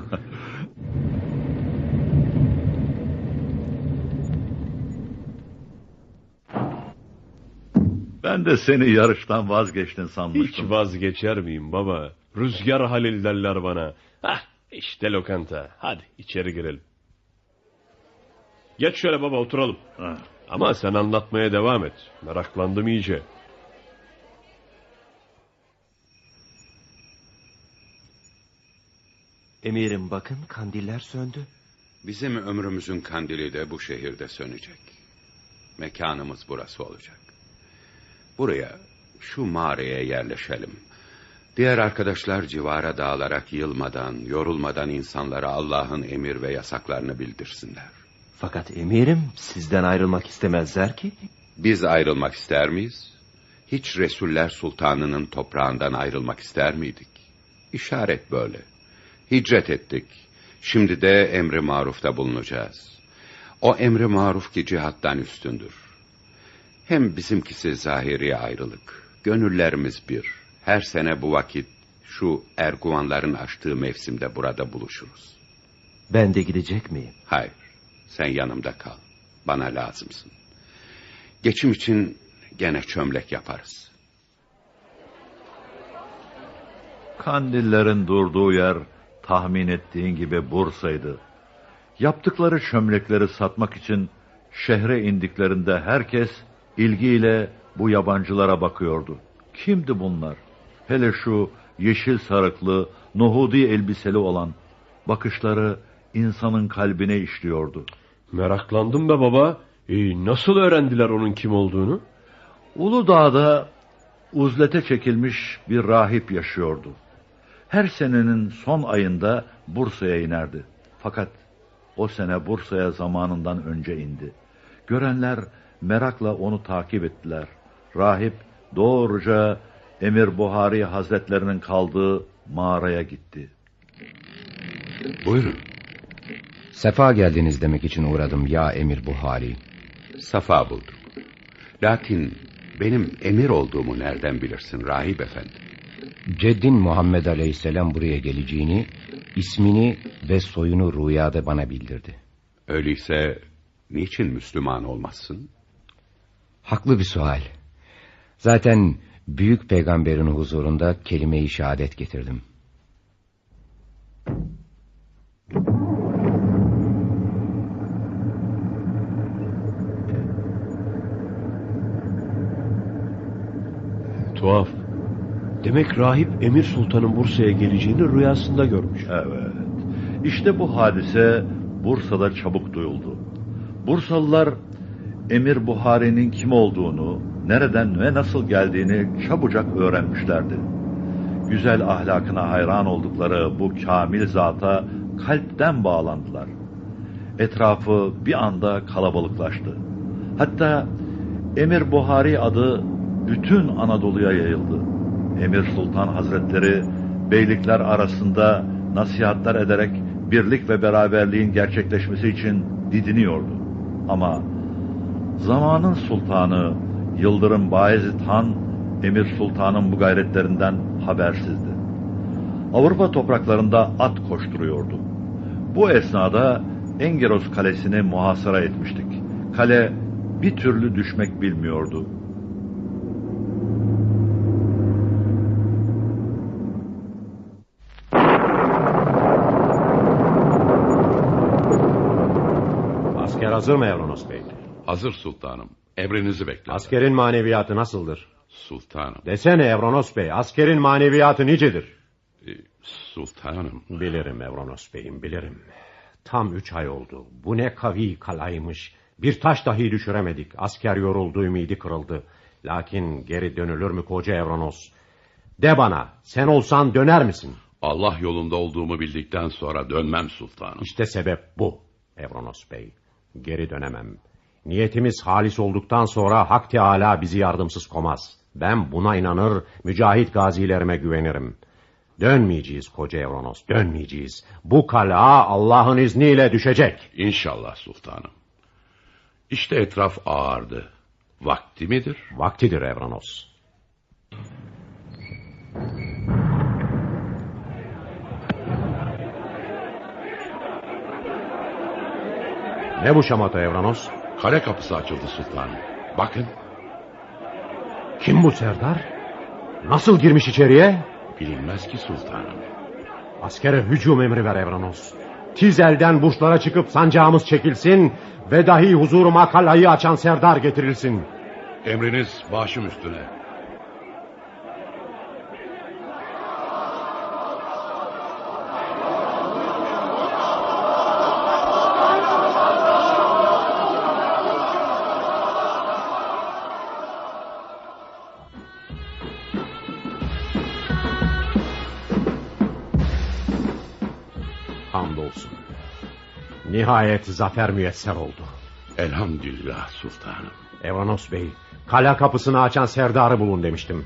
Ben de seni yarıştan vazgeçtin Hiç sanmıştım. vazgeçer miyim baba? Rüzgar Halil derler bana. Hah işte lokanta. Hadi içeri girelim. Geç şöyle baba oturalım. Ha. Ama sen anlatmaya devam et. Meraklandım iyice. Emirim bakın kandiller söndü. Bizim ömrümüzün kandili de bu şehirde sönecek. Mekanımız burası olacak. Buraya, şu mağaraya yerleşelim. Diğer arkadaşlar civara dağılarak yılmadan, yorulmadan insanlara Allah'ın emir ve yasaklarını bildirsinler. Fakat emirim sizden ayrılmak istemezler ki. Biz ayrılmak ister miyiz? Hiç Resuller Sultanı'nın toprağından ayrılmak ister miydik? İşaret böyle. Hicret ettik. Şimdi de emri marufta bulunacağız. O emri maruf ki cihattan üstündür. Hem bizimkisi zahiri ayrılık. Gönüllerimiz bir. Her sene bu vakit şu erguvanların açtığı mevsimde burada buluşuruz. Ben de gidecek miyim? Hayır, sen yanımda kal. Bana lazımsın. Geçim için gene çömlek yaparız. Kandillerin durduğu yer tahmin ettiğin gibi Bursa'ydı. Yaptıkları çömlekleri satmak için şehre indiklerinde herkes ilgiyle bu yabancılara bakıyordu. Kimdi bunlar? Hele şu yeşil sarıklı, nohudi elbiseli olan bakışları insanın kalbine işliyordu. Meraklandım be baba. E, nasıl öğrendiler onun kim olduğunu? Uludağ'da uzlete çekilmiş bir rahip yaşıyordu. Her senenin son ayında Bursa'ya inerdi. Fakat o sene Bursa'ya zamanından önce indi. Görenler merakla onu takip ettiler. Rahip doğruca Emir Buhari Hazretlerinin kaldığı mağaraya gitti. Buyurun. Sefa geldiniz demek için uğradım ya Emir Buhari. Safa bulduk. Lakin benim emir olduğumu nereden bilirsin rahip efendi? Ceddin Muhammed Aleyhisselam buraya geleceğini, ismini ve soyunu rüyada bana bildirdi. Öyleyse niçin Müslüman olmazsın? Haklı bir sual. Zaten büyük peygamberin huzurunda kelime-i şehadet getirdim. Tuhaf. Demek rahip Emir Sultan'ın Bursa'ya geleceğini rüyasında görmüş. Evet. İşte bu hadise Bursa'da çabuk duyuldu. Bursalılar Emir Buhari'nin kim olduğunu, nereden ve nasıl geldiğini çabucak öğrenmişlerdi. Güzel ahlakına hayran oldukları bu kamil zata kalpten bağlandılar. Etrafı bir anda kalabalıklaştı. Hatta Emir Buhari adı bütün Anadolu'ya yayıldı. Emir Sultan Hazretleri beylikler arasında nasihatler ederek birlik ve beraberliğin gerçekleşmesi için didiniyordu. Ama zamanın sultanı Yıldırım Bayezid Han Emir Sultan'ın bu gayretlerinden habersizdi. Avrupa topraklarında at koşturuyordu. Bu esnada Engeros kalesini muhasara etmiştik. Kale bir türlü düşmek bilmiyordu. Asker hazır mı Evronos Bey? Hazır sultanım. Emrinizi bekle. Askerin maneviyatı nasıldır? Sultanım. Desene Evronos Bey, askerin maneviyatı nicedir? e, sultanım. Bilirim Evronos Bey'im, bilirim. Tam üç ay oldu. Bu ne kavi kalaymış. Bir taş dahi düşüremedik. Asker yoruldu, ümidi kırıldı. Lakin geri dönülür mü koca Evronos? De bana, sen olsan döner misin? Allah yolunda olduğumu bildikten sonra dönmem sultanım. İşte sebep bu Evronos Bey. Geri dönemem. Niyetimiz halis olduktan sonra Hak Teala bizi yardımsız komaz. Ben buna inanır, mücahit gazilerime güvenirim. Dönmeyeceğiz koca Evronos, dönmeyeceğiz. Bu kala Allah'ın izniyle düşecek. İnşallah sultanım. İşte etraf ağardı. Vakti midir? Vaktidir Evronos. Ne bu şamata Evranos? Kale kapısı açıldı sultanım. Bakın Kim bu Serdar? Nasıl girmiş içeriye? bilinmez ki sultanım. Askere hücum emri ver Evranos. Tiz elden burçlara çıkıp sancağımız çekilsin ve dahi huzuruma kalayı açan Serdar getirilsin. Emriniz başım üstüne. Nihayet zafer müyesser oldu. Elhamdülillah sultanım. Evranos Bey, kale kapısını açan Serdar'ı bulun demiştim.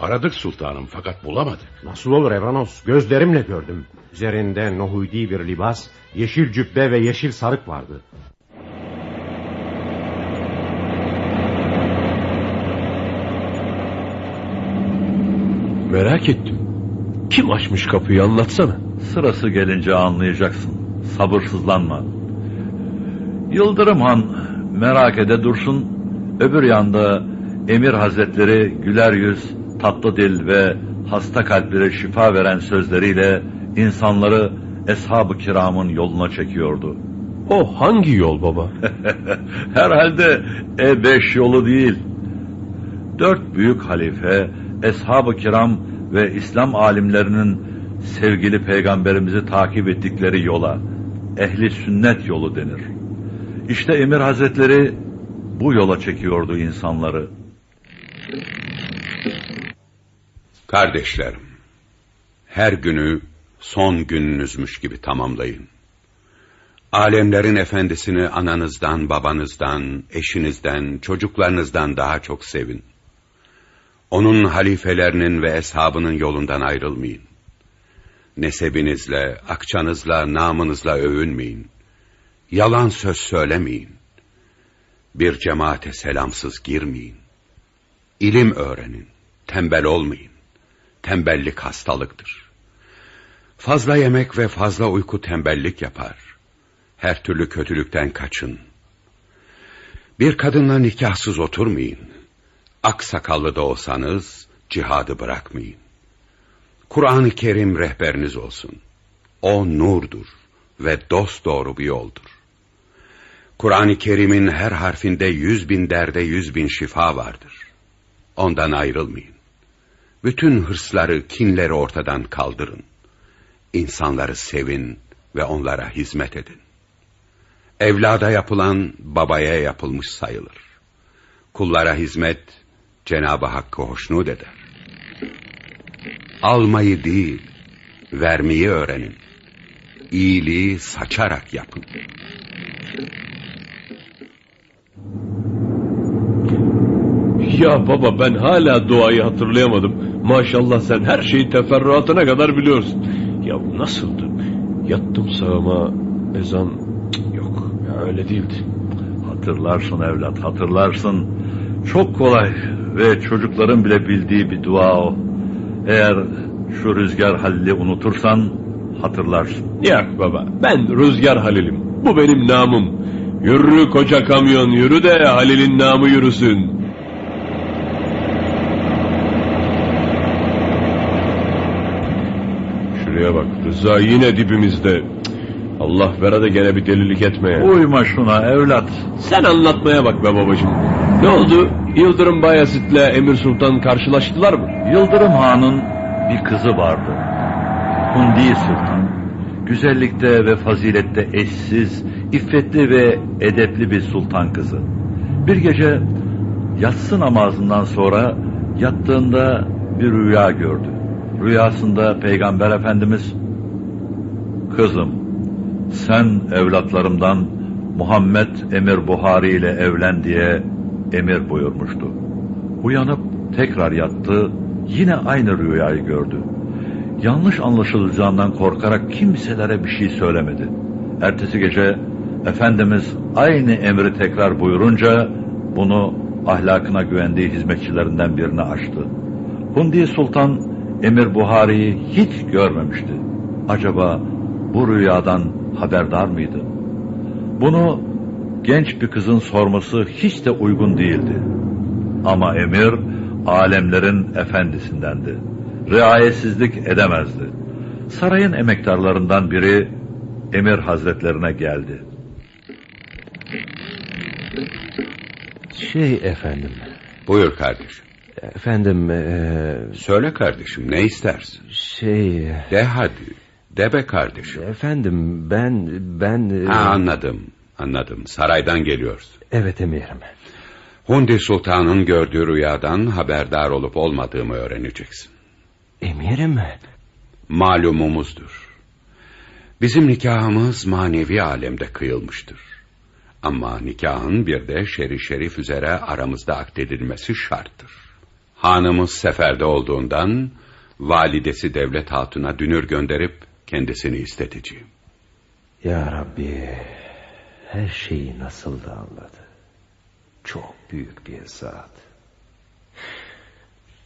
Aradık sultanım fakat bulamadık. Nasıl olur Evranos? Gözlerimle gördüm. Üzerinde nohudi bir libas, yeşil cübbe ve yeşil sarık vardı. Merak ettim. Kim açmış kapıyı anlatsana. Sırası gelince anlayacaksın. Sabırsızlanma. Yıldırım Han merak ede dursun. Öbür yanda Emir Hazretleri güler yüz, tatlı dil ve hasta kalplere şifa veren sözleriyle insanları eshab-ı kiramın yoluna çekiyordu. O hangi yol baba? Herhalde E5 yolu değil. Dört büyük halife, eshab-ı kiram ve İslam alimlerinin sevgili peygamberimizi takip ettikleri yola, ehli sünnet yolu denir. İşte Emir Hazretleri bu yola çekiyordu insanları. Kardeşlerim, her günü son gününüzmüş gibi tamamlayın. Alemlerin efendisini ananızdan, babanızdan, eşinizden, çocuklarınızdan daha çok sevin. Onun halifelerinin ve eshabının yolundan ayrılmayın. Nesebinizle, akçanızla, namınızla övünmeyin. Yalan söz söylemeyin. Bir cemaate selamsız girmeyin. İlim öğrenin, tembel olmayın. Tembellik hastalıktır. Fazla yemek ve fazla uyku tembellik yapar. Her türlü kötülükten kaçın. Bir kadınla nikahsız oturmayın. Ak sakallı da olsanız cihadı bırakmayın. Kur'an-ı Kerim rehberiniz olsun. O nurdur ve dost doğru bir yoldur. Kur'an-ı Kerim'in her harfinde yüz bin derde yüz bin şifa vardır. Ondan ayrılmayın. Bütün hırsları, kinleri ortadan kaldırın. İnsanları sevin ve onlara hizmet edin. Evlada yapılan babaya yapılmış sayılır. Kullara hizmet Cenab-ı Hakk'ı hoşnut eder. Almayı değil, vermeyi öğrenin. İyiliği saçarak yapın. Ya baba ben hala duayı hatırlayamadım. Maşallah sen her şeyi teferruatına kadar biliyorsun. Ya bu nasıldı? Yattım sağıma ezan Cık, yok ya öyle değildi. Hatırlarsın evlat, hatırlarsın. Çok kolay ve çocukların bile bildiği bir dua o. Eğer şu rüzgar halli unutursan hatırlarsın. Yok baba ben Rüzgar Halil'im. Bu benim namım. Yürü koca kamyon yürü de Halil'in namı yürüsün. Şuraya bak Rıza yine dibimizde. Allah vera da gene bir delilik etme ya. Uyma şuna evlat. Sen anlatmaya bak be babacığım. Ne oldu? Yıldırım Bayezid'le Emir Sultan karşılaştılar mı? Yıldırım Han'ın bir kızı vardı. Hundi Sultan. Güzellikte ve fazilette eşsiz, iffetli ve edepli bir sultan kızı. Bir gece yatsı namazından sonra yattığında bir rüya gördü. Rüyasında Peygamber Efendimiz, Kızım, sen evlatlarımdan Muhammed Emir Buhari ile evlen diye emir buyurmuştu. Uyanıp tekrar yattı, yine aynı rüyayı gördü. Yanlış anlaşılacağından korkarak kimselere bir şey söylemedi. Ertesi gece Efendimiz aynı emri tekrar buyurunca bunu ahlakına güvendiği hizmetçilerinden birine açtı. Hundi Sultan Emir Buhari'yi hiç görmemişti. Acaba bu rüyadan haberdar mıydı? Bunu genç bir kızın sorması hiç de uygun değildi. Ama emir alemlerin efendisindendi. Riayetsizlik edemezdi. Sarayın emektarlarından biri emir hazretlerine geldi. Şey efendim. Buyur kardeşim. Efendim eee, Söyle kardeşim ne istersin? şey De hadi. De be kardeşim. efendim ben ben eee, Ha anladım. Anladım. Saraydan geliyoruz. evet emirim. Hundi Sultan'ın gördüğü rüyadan haberdar olup olmadığımı öğreneceksin. Emirim. Malumumuzdur. Bizim nikahımız manevi alemde kıyılmıştır. Ama nikahın bir de şerif şerif üzere aramızda akdedilmesi şarttır. Hanımız seferde olduğundan validesi devlet hatuna dünür gönderip kendisini isteteceğim. Ya Rabbi her şeyi nasıl da anladı. Çok büyük bir zat.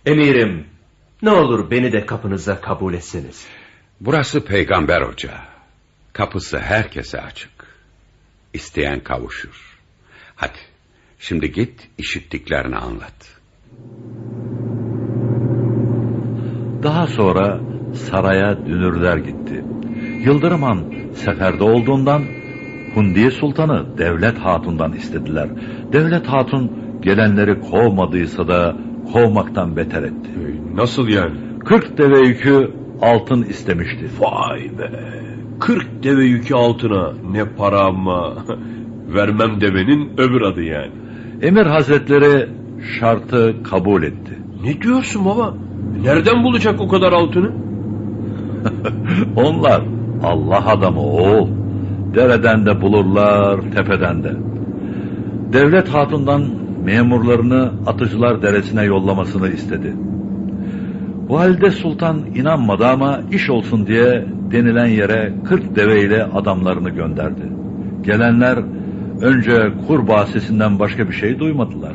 Emirim ne olur beni de kapınıza kabul etseniz. Burası peygamber ocağı. Kapısı herkese açık. İsteyen kavuşur. Hadi şimdi git işittiklerini anlat. Daha sonra saraya dünürler gitti. Yıldırım Han seferde olduğundan Hundiye Sultan'ı Devlet Hatun'dan istediler. Devlet Hatun gelenleri kovmadıysa da kovmaktan beter etti. Nasıl yani? 40 deve yükü altın istemişti. Vay be. 40 deve yükü altına. Ne para ama. Vermem demenin öbür adı yani. Emir Hazretleri şartı kabul etti. Ne diyorsun baba? Nereden bulacak o kadar altını? Onlar Allah adamı oğul. Dereden de bulurlar, tepeden de. Devlet Hatun'dan memurlarını Atıcılar Deresi'ne yollamasını istedi. Valide Sultan inanmadı ama iş olsun diye denilen yere 40 deveyle adamlarını gönderdi. Gelenler önce kurbağa sesinden başka bir şey duymadılar.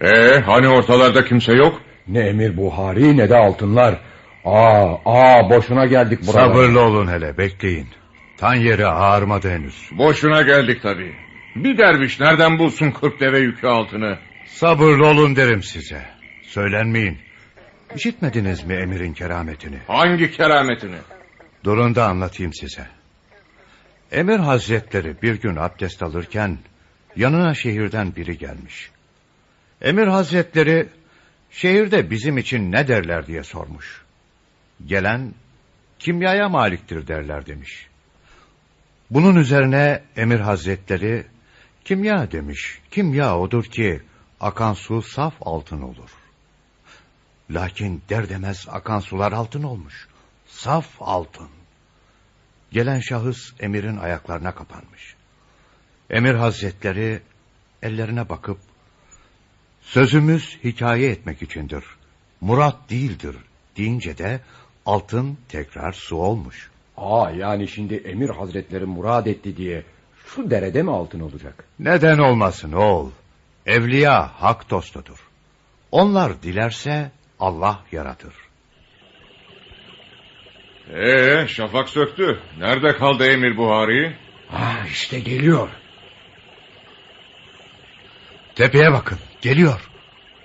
Ee, hani ortalarda kimse yok? Ne emir Buhari ne de altınlar. Aa, aa boşuna geldik buraya. Sabırlı olun hele bekleyin. Tan yeri ağarmadı henüz. Boşuna geldik tabii. Bir derviş nereden bulsun 40 deve yükü altını? Sabırlı olun derim size. Söylenmeyin. İşitmediniz mi emirin kerametini? Hangi kerametini? Durun da anlatayım size. Emir hazretleri bir gün abdest alırken yanına şehirden biri gelmiş. Emir hazretleri şehirde bizim için ne derler diye sormuş. Gelen kimyaya maliktir derler demiş. Bunun üzerine Emir hazretleri kimya demiş. Kimya odur ki akan su saf altın olur. Lakin der demez akan sular altın olmuş. Saf altın. Gelen şahıs emirin ayaklarına kapanmış. Emir hazretleri ellerine bakıp sözümüz hikaye etmek içindir. Murat değildir deyince de altın tekrar su olmuş. Aa yani şimdi emir hazretleri murad etti diye şu derede mi altın olacak? Neden olmasın oğul? Evliya hak dostudur. Onlar dilerse Allah yaratır. Ee, şafak söktü. Nerede kaldı Emir Buhari? Ha işte geliyor. Tepeye bakın geliyor.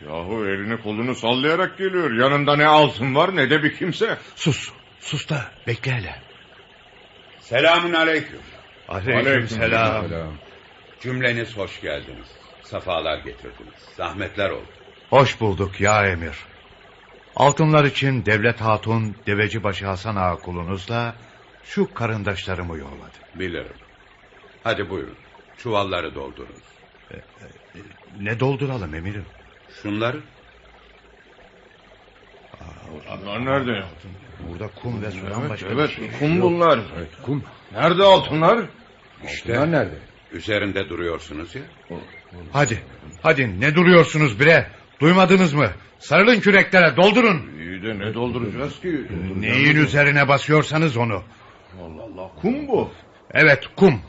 Yahu elini kolunu sallayarak geliyor. Yanında ne altın var ne de bir kimse. Sus, sus da bekle hele. Selamun aleyküm. Aleyküm selam. Cümleniz hoş geldiniz. Safalar getirdiniz. Zahmetler oldu. Hoş bulduk ya emir. Altınlar için devlet hatun devecibaşı Hasan ağa kulunuzla şu karındaşlarımı yolladı. Bilirim. Hadi buyurun. Çuvalları doldurun. Ne dolduralım emirim? Şunları Bunlar nerede? Burada kum ve sudan Evet, başka evet bir şey kum yok. bunlar. Evet kum. Nerede altınlar? işte Bunlar nerede? üzerinde duruyorsunuz ya. Hadi, hadi ne duruyorsunuz bre? Duymadınız mı? Sarılın küreklere doldurun. İyi de ne dolduracağız ki? Neyin üzerine basıyorsanız onu. Allah Allah kum bu. Evet kum.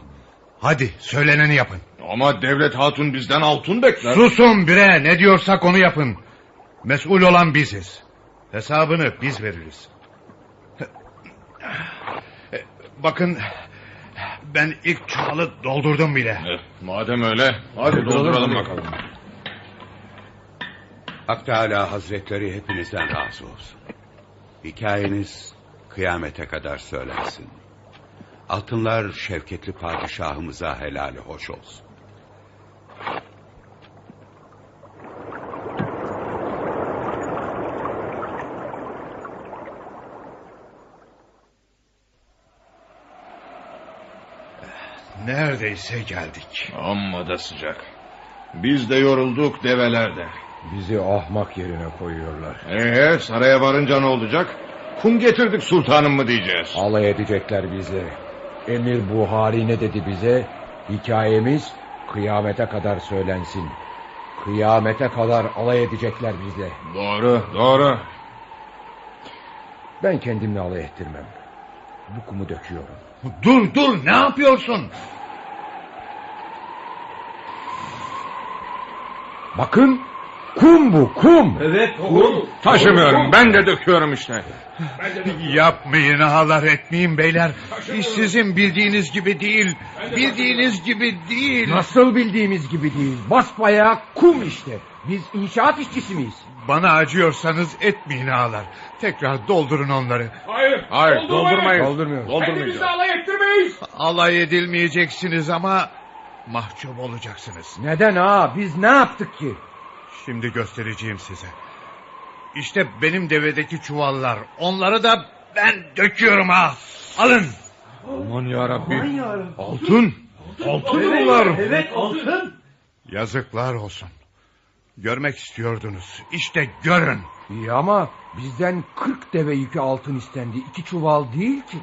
Hadi söyleneni yapın. Ama devlet hatun bizden altın bekler. Susun bre ne diyorsak onu yapın. Mesul olan biziz. Hesabını biz veririz. Bakın ben ilk çuvalı doldurdum bile. Eh, Madem öyle hadi dolduralım bakalım. Hak Teala Hazretleri hepinizden razı olsun. Hikayeniz kıyamete kadar söylensin. Altınlar şevketli padişahımıza helali hoş olsun. Neredeyse geldik. Amma da sıcak. Biz de yorulduk develerde. Bizi ahmak yerine koyuyorlar. Ee saraya varınca ne olacak? Kum getirdik sultanım mı diyeceğiz. Alay edecekler bize. Emir Buhari ne dedi bize? Hikayemiz kıyamete kadar söylensin. Kıyamete kadar alay edecekler bize. Doğru doğru. Ben kendimle alay ettirmem. Bu kumu döküyorum. Dur dur ne yapıyorsun? Bakın kum bu kum. Evet kum. Taşımıyorum ben de döküyorum işte. Yapmayın ağlar etmeyin beyler. İş sizin bildiğiniz gibi değil. Bildiğiniz gibi değil. Nasıl bildiğimiz gibi değil. Basbayağı kum işte. Biz inşaat işçisi miyiz? Bana acıyorsanız etmeyin ağalar. Tekrar doldurun onları. Hayır. Hayır, doldurmayın. Doldurmuyoruz. Kendimizi alay ettirmeyiz. Alay edilmeyeceksiniz ama mahcup olacaksınız. Neden ha? Biz ne yaptık ki? Şimdi göstereceğim size. İşte benim devedeki çuvallar. Onları da ben döküyorum ha. Alın. Aman yarabbi. Altın. Altın Evet, bunlar. evet, altın. Yazıklar olsun. Görmek istiyordunuz. İşte görün. İyi ama bizden 40 deve yükü altın istendi. İki çuval değil ki.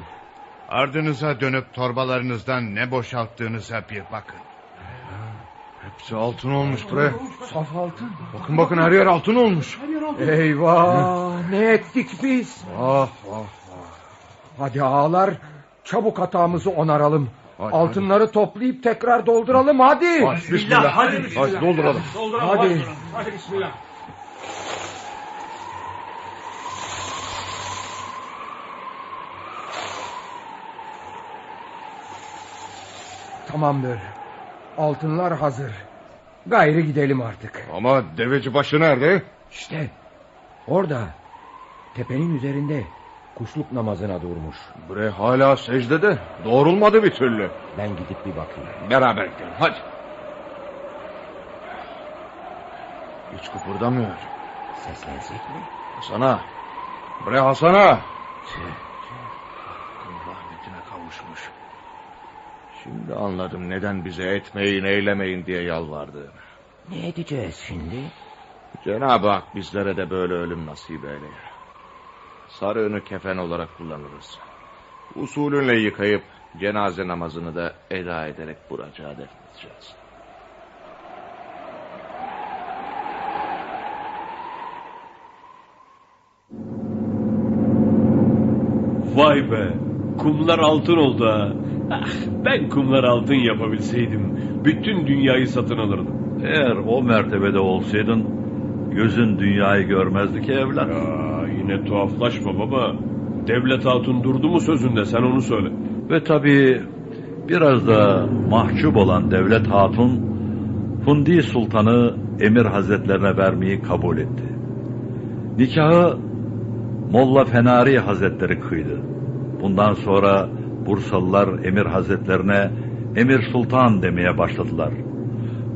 Ardınıza dönüp torbalarınızdan ne boşalttığınıza bir bakın. Hepsi altın olmuş bre. Saf altın. Bakın bakın her yer altın olmuş. Eyvah ne ettik biz. Ah ah ah. Hadi ağalar çabuk hatamızı onaralım. Altınları toplayıp tekrar dolduralım hadi. Hadi, bismillah. Hadi, bismillah. Hadi dolduralım. Dolduralım, Hadi. hadi. Hadi bismillah. Tamamdır. Altınlar hazır. Gayrı gidelim artık. Ama deveci başı nerede? İşte orada. Tepenin üzerinde. Kuşluk namazına durmuş. Bre hala secdede. Doğrulmadı bir türlü. Ben gidip bir bakayım. Beraber gidelim hadi. Hiç kıpırdamıyor. Seslensek mi? Hasan'a. Bre Hasan'a. rahmetine kavuşmuş. Şimdi anladım neden bize etmeyin eylemeyin diye yalvardığını. Ne edeceğiz şimdi? Cenab-ı Hak bizlere de böyle ölüm nasip eyleye. Sarığını kefen olarak kullanırız. Usulünle yıkayıp cenaze namazını da eda ederek buracağı defnedeceğiz. Vay be. Kumlar altın oldu ha. Ah, ben kumlar altın yapabilseydim bütün dünyayı satın alırdım. Eğer o mertebede olsaydın gözün dünyayı görmezdi ki evlat. Ya yine tuhaflaşma baba. Devlet hatun durdu mu sözünde sen onu söyle. Ve tabii biraz da mahcup olan devlet hatun Fundi Sultan'ı emir hazretlerine vermeyi kabul etti. Nikahı Molla Fenari Hazretleri kıydı. Bundan sonra Bursalılar emir hazretlerine Emir Sultan demeye başladılar.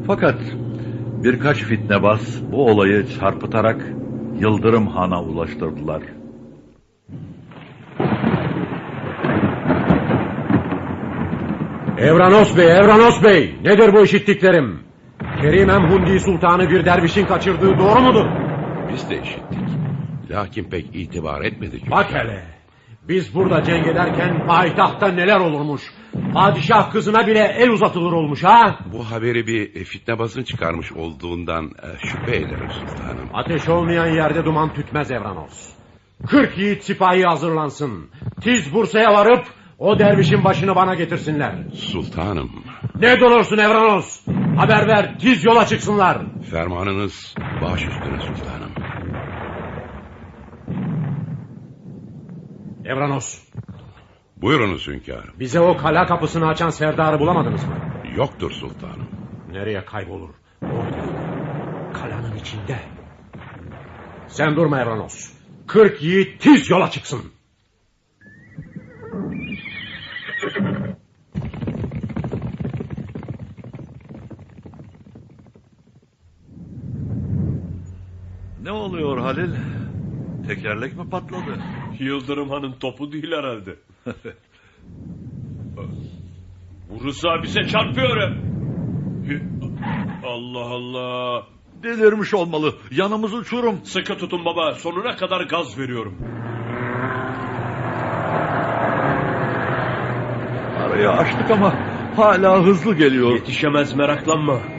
Fakat birkaç fitnebaz bu olayı çarpıtarak Yıldırım Han'a ulaştırdılar. Evranos Bey, Evranos Bey. Nedir bu işittiklerim? Kerimem Hundi Sultan'ı bir dervişin kaçırdığı doğru mudur? Biz de işittik. Lakin pek itibar etmedik. Bak hele. Biz burada cenk ederken payitahtta neler olurmuş. Padişah kızına bile el uzatılır olmuş ha. Bu haberi bir fitnebazın çıkarmış olduğundan e, şüphe ederim sultanım. Ateş olmayan yerde duman tütmez Evranos. Kırk yiğit sipahi hazırlansın. Tiz Bursa'ya varıp o dervişin başını bana getirsinler. Sultanım, Ne dolursun Evranos? Haber ver tiz yola çıksınlar. fermanınız baş üstüne sultanım. Evranos Buyurunuz hünkârım. bize o kala kapısını açan serdarı bulamadınız mı? Yoktur sultanım. Nereye kaybolur? Orada. Kalanın içinde. Sen durma Evranos. Kırk yiğit tiz yola çıksın. Ne oluyor Halil? Tekerlek mi patladı? Yıldırım Han'ın topu değil herhalde. Bu Rıza bize çarpıyor. Allah Allah. Delirmiş olmalı. Yanımız uçurum. Sıkı tutun baba. Sonuna kadar gaz veriyorum. Arayı açtık ama hala hızlı geliyor. Yetişemez meraklanma.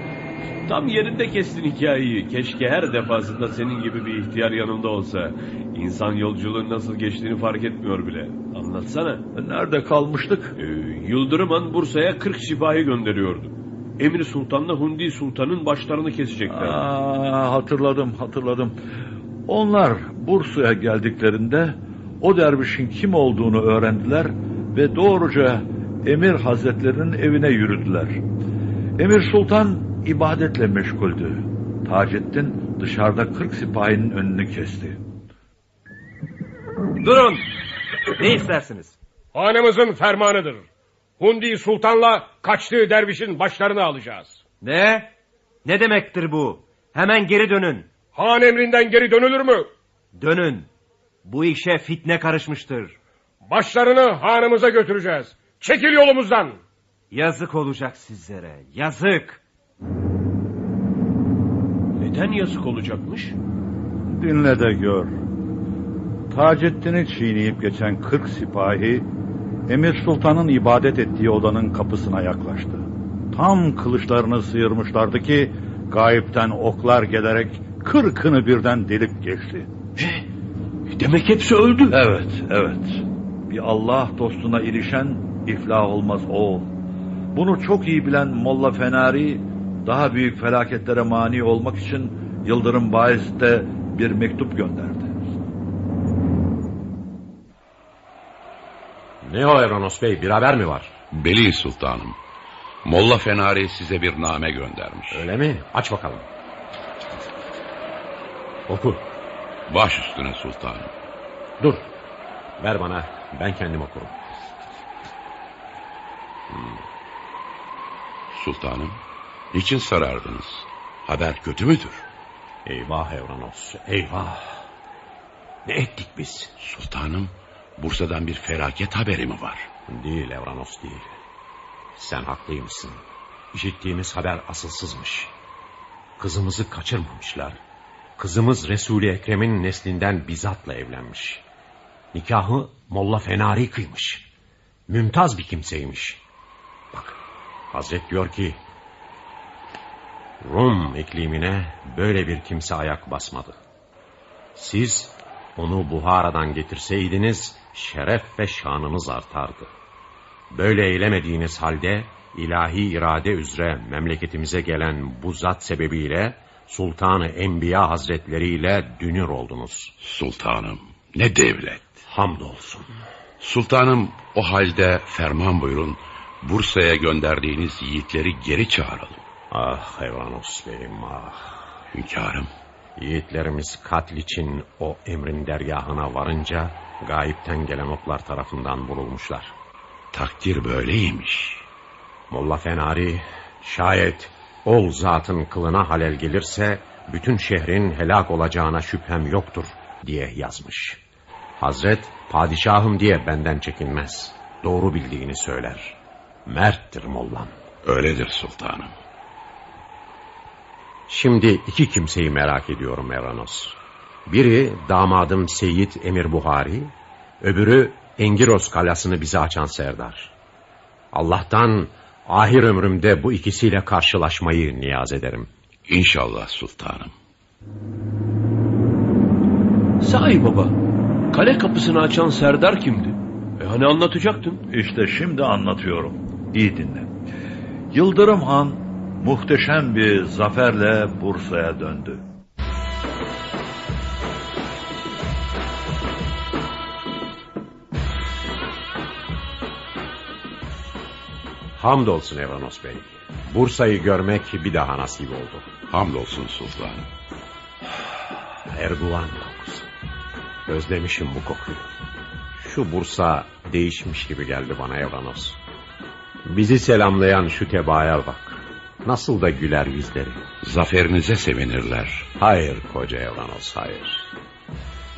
Tam yerinde kestin hikayeyi. Keşke her defasında senin gibi bir ihtiyar yanımda olsa. İnsan yolculuğun nasıl geçtiğini fark etmiyor bile. Anlatsana. Nerede kalmıştık? Ee, Yıldırım Han Bursa'ya 40 sipahi gönderiyordu. Emir Sultan'la Hundi Sultan'ın başlarını kesecekler. Aa, hatırladım hatırladım. Onlar Bursa'ya geldiklerinde o dervişin kim olduğunu öğrendiler ve doğruca Emir Hazretlerinin evine yürüdüler. Emir Sultan ibadetle meşguldü. Taceddin dışarıda kırk sipahinin önünü kesti. Durun. Ne istersiniz? Hanımızın fermanıdır. Hundi Sultan'la kaçtığı dervişin başlarını alacağız. Ne? Ne demektir bu? Hemen geri dönün. Han emrinden geri dönülür mü? Dönün. Bu işe fitne karışmıştır. Başlarını hanımıza götüreceğiz. Çekil yolumuzdan. Yazık olacak sizlere. Yazık. Neden yazık olacakmış? Dinle de gör. Taceddin'i çiğneyip geçen kırk sipahi Emir Sultan'ın ibadet ettiği odanın kapısına yaklaştı. Tam kılıçlarını sıyırmışlardı ki gayipten oklar gelerek kırkını birden delip geçti. Demek hepsi öldü. Evet, evet. Bir Allah dostuna ilişen iflah olmaz oğul. Bunu çok iyi bilen Molla Fenari daha büyük felaketlere mani olmak için Yıldırım Bayezid'e bir mektup gönderdi. Ne o Evranos Bey bir haber mi var? Beli sultanım. Molla Fenari size bir name göndermiş. Öyle mi? Aç bakalım. Oku. Baş üstüne sultanım. Dur. Ver bana. Ben kendim okurum. Hmm. Sultanım, niçin sarardınız? Haber kötü müdür? Eyvah Evranos, eyvah. Ne ettik biz? Sultanım, Bursa'dan bir felaket haberi mi var? Değil Evranos değil. Sen haklıymışsın. İşittiğimiz haber asılsızmış. Kızımızı kaçırmamışlar. Kızımız Resul-i Ekrem'in neslinden Bizat'la evlenmiş. Nikahı Molla Fenari kıymış. Mümtaz bir kimseymiş. Bak Hazret diyor ki... Rum iklimine böyle bir kimse ayak basmadı. Siz onu Buhara'dan getirseydiniz şeref ve şanınız artardı. Böyle eylemediğiniz halde ilahi irade üzere memleketimize gelen bu zat sebebiyle Sultanı Enbiya Hazretleri ile dünür oldunuz. Sultanım ne devlet. Hamdolsun. Sultanım o halde ferman buyurun Bursa'ya gönderdiğiniz yiğitleri geri çağıralım. Ah Hayvanos Bey'im ah. Hünkârım. Yiğitlerimiz katil için o emrin dergahına varınca gayipten gelen oklar tarafından vurulmuşlar. Takdir böyleymiş. Molla Fenari şayet ol zatın kılına halel gelirse bütün şehrin helak olacağına şüphem yoktur diye yazmış. Hazret padişahım diye benden çekinmez. Doğru bildiğini söyler. Merttir mollam. Öyledir sultanım. Şimdi iki kimseyi merak ediyorum Eranos. Biri damadım Seyit Emir Buhari, öbürü Engiros kalasını bize açan Serdar. Allah'tan ahir ömrümde bu ikisiyle karşılaşmayı niyaz ederim. İnşallah sultanım. Sahi baba, kale kapısını açan Serdar kimdi? E hani anlatacaktın? İşte şimdi anlatıyorum. İyi dinle. Yıldırım Han muhteşem bir zaferle Bursa'ya döndü. Hamdolsun Evanos Bey. Bursa'yı görmek bir daha nasip oldu. Hamdolsun sultanım. Erguvan kokusu. Özlemişim bu kokuyu. Şu Bursa değişmiş gibi geldi bana Evanos. Bizi selamlayan şu tebaaya bak. Nasıl da güler yüzleri. Zaferinize sevinirler. Hayır koca Evanos hayır.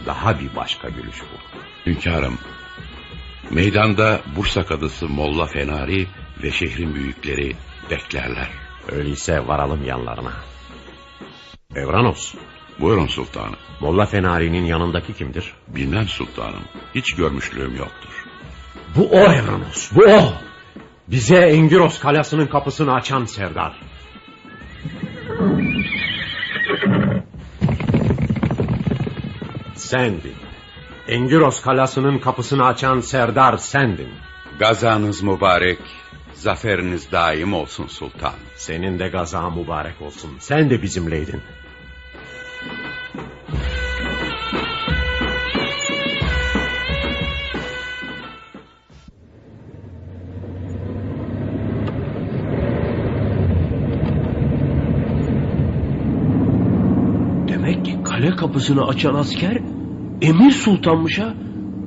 Daha bir başka gülüş bu. Hünkârım, meydanda Bursa kadısı Molla Fenari ve şehrin büyükleri beklerler. Öyleyse varalım yanlarına. Evranos. Buyurun sultanım. Molla Fenari'nin yanındaki kimdir? Bilmem sultanım. Hiç görmüşlüğüm yoktur. Bu o Evranos, bu o. Bize Engiros kalasının kapısını açan Serdar. Sendin. Engiros kalasının kapısını açan Serdar sendin. Gazanız mübarek, zaferiniz daim olsun sultan. Senin de gaza mübarek olsun. Sen de bizimleydin. Kale kapısını açan asker Emir Sultan'mış ha.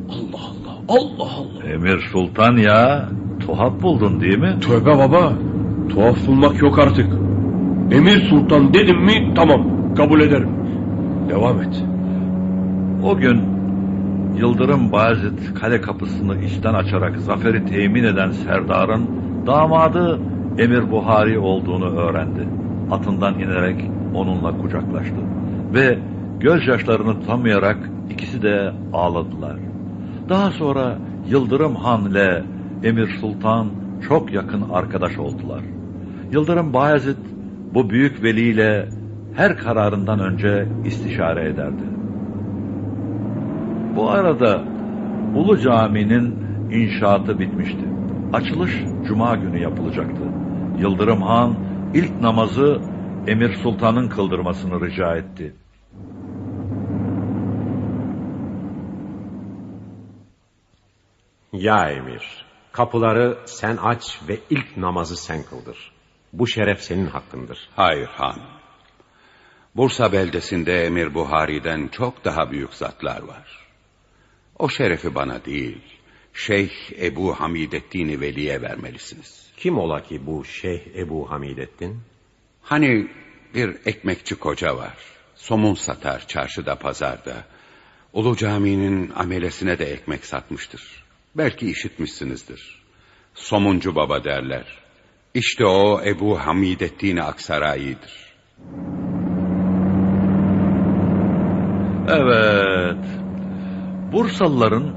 Allah Allah, Allah Allah. Emir Sultan ya. Tuhaf buldun değil mi? Tövbe baba. Tuhaf bulmak yok artık. Emir Sultan dedim mi tamam kabul ederim. Devam et. O gün Yıldırım Bayezid kale kapısını içten açarak zaferi temin eden Serdar'ın damadı Emir Buhari olduğunu öğrendi. Atından inerek onunla kucaklaştı. Ve gözyaşlarını tutamayarak ikisi de ağladılar. Daha sonra Yıldırım Han ile Emir Sultan çok yakın arkadaş oldular. Yıldırım Bayezid bu büyük veliyle her kararından önce istişare ederdi. Bu arada Ulu Cami'nin inşaatı bitmişti. Açılış Cuma günü yapılacaktı. Yıldırım Han ilk namazı Emir Sultan'ın kıldırmasını rica etti. Ya emir, kapıları sen aç ve ilk namazı sen kıldır. Bu şeref senin hakkındır. Hayır han. Bursa beldesinde Emir Buhari'den çok daha büyük zatlar var. O şerefi bana değil, Şeyh Ebu Hamidettin'i Veli'ye vermelisiniz. Kim ola ki bu Şeyh Ebu Hamidettin? Hani bir ekmekçi koca var. Somun satar çarşıda pazarda. Ulu Cami'nin amelesine de ekmek satmıştır. Belki işitmişsinizdir. Somuncu baba derler. İşte o Ebu Hamidettin Aksaray'ıdır. Evet. Bursalıların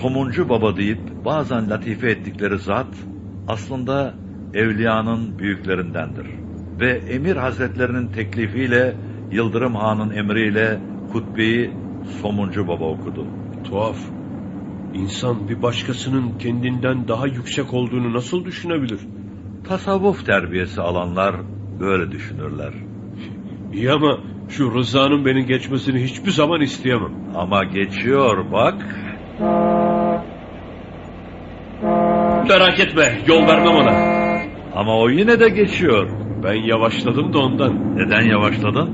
somuncu baba deyip bazen latife ettikleri zat aslında evliyanın büyüklerindendir. Ve emir hazretlerinin teklifiyle Yıldırım Han'ın emriyle hutbeyi somuncu baba okudu. Tuhaf. İnsan bir başkasının kendinden daha yüksek olduğunu nasıl düşünebilir? Tasavvuf terbiyesi alanlar böyle düşünürler. İyi ama şu Rıza'nın beni geçmesini hiçbir zaman isteyemem. Ama geçiyor bak. Merak etme yol vermem ona. Ama o yine de geçiyor. Ben yavaşladım da ondan. Neden yavaşladın?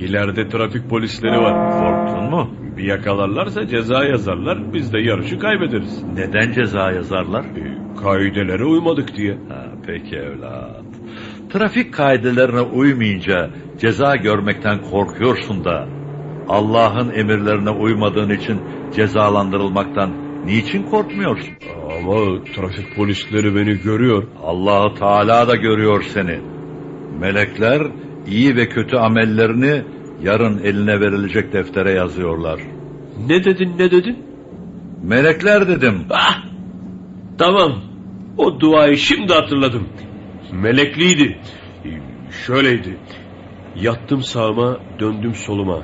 İleride trafik polisleri var. Korktun mu? Bir yakalarlarsa ceza yazarlar biz de yarışı kaybederiz. Neden ceza yazarlar? E, kaidelere uymadık diye. Ha, peki evlat. Trafik kaidelerine uymayınca ceza görmekten korkuyorsun da Allah'ın emirlerine uymadığın için cezalandırılmaktan niçin korkmuyorsun? Ama trafik polisleri beni görüyor. Allahu Teala da görüyor seni. Melekler iyi ve kötü amellerini yarın eline verilecek deftere yazıyorlar. Ne dedin ne dedin? Melekler dedim. Ah! Tamam. O duayı şimdi hatırladım. Melekliydi. Şöyleydi. Yattım sağıma, döndüm soluma.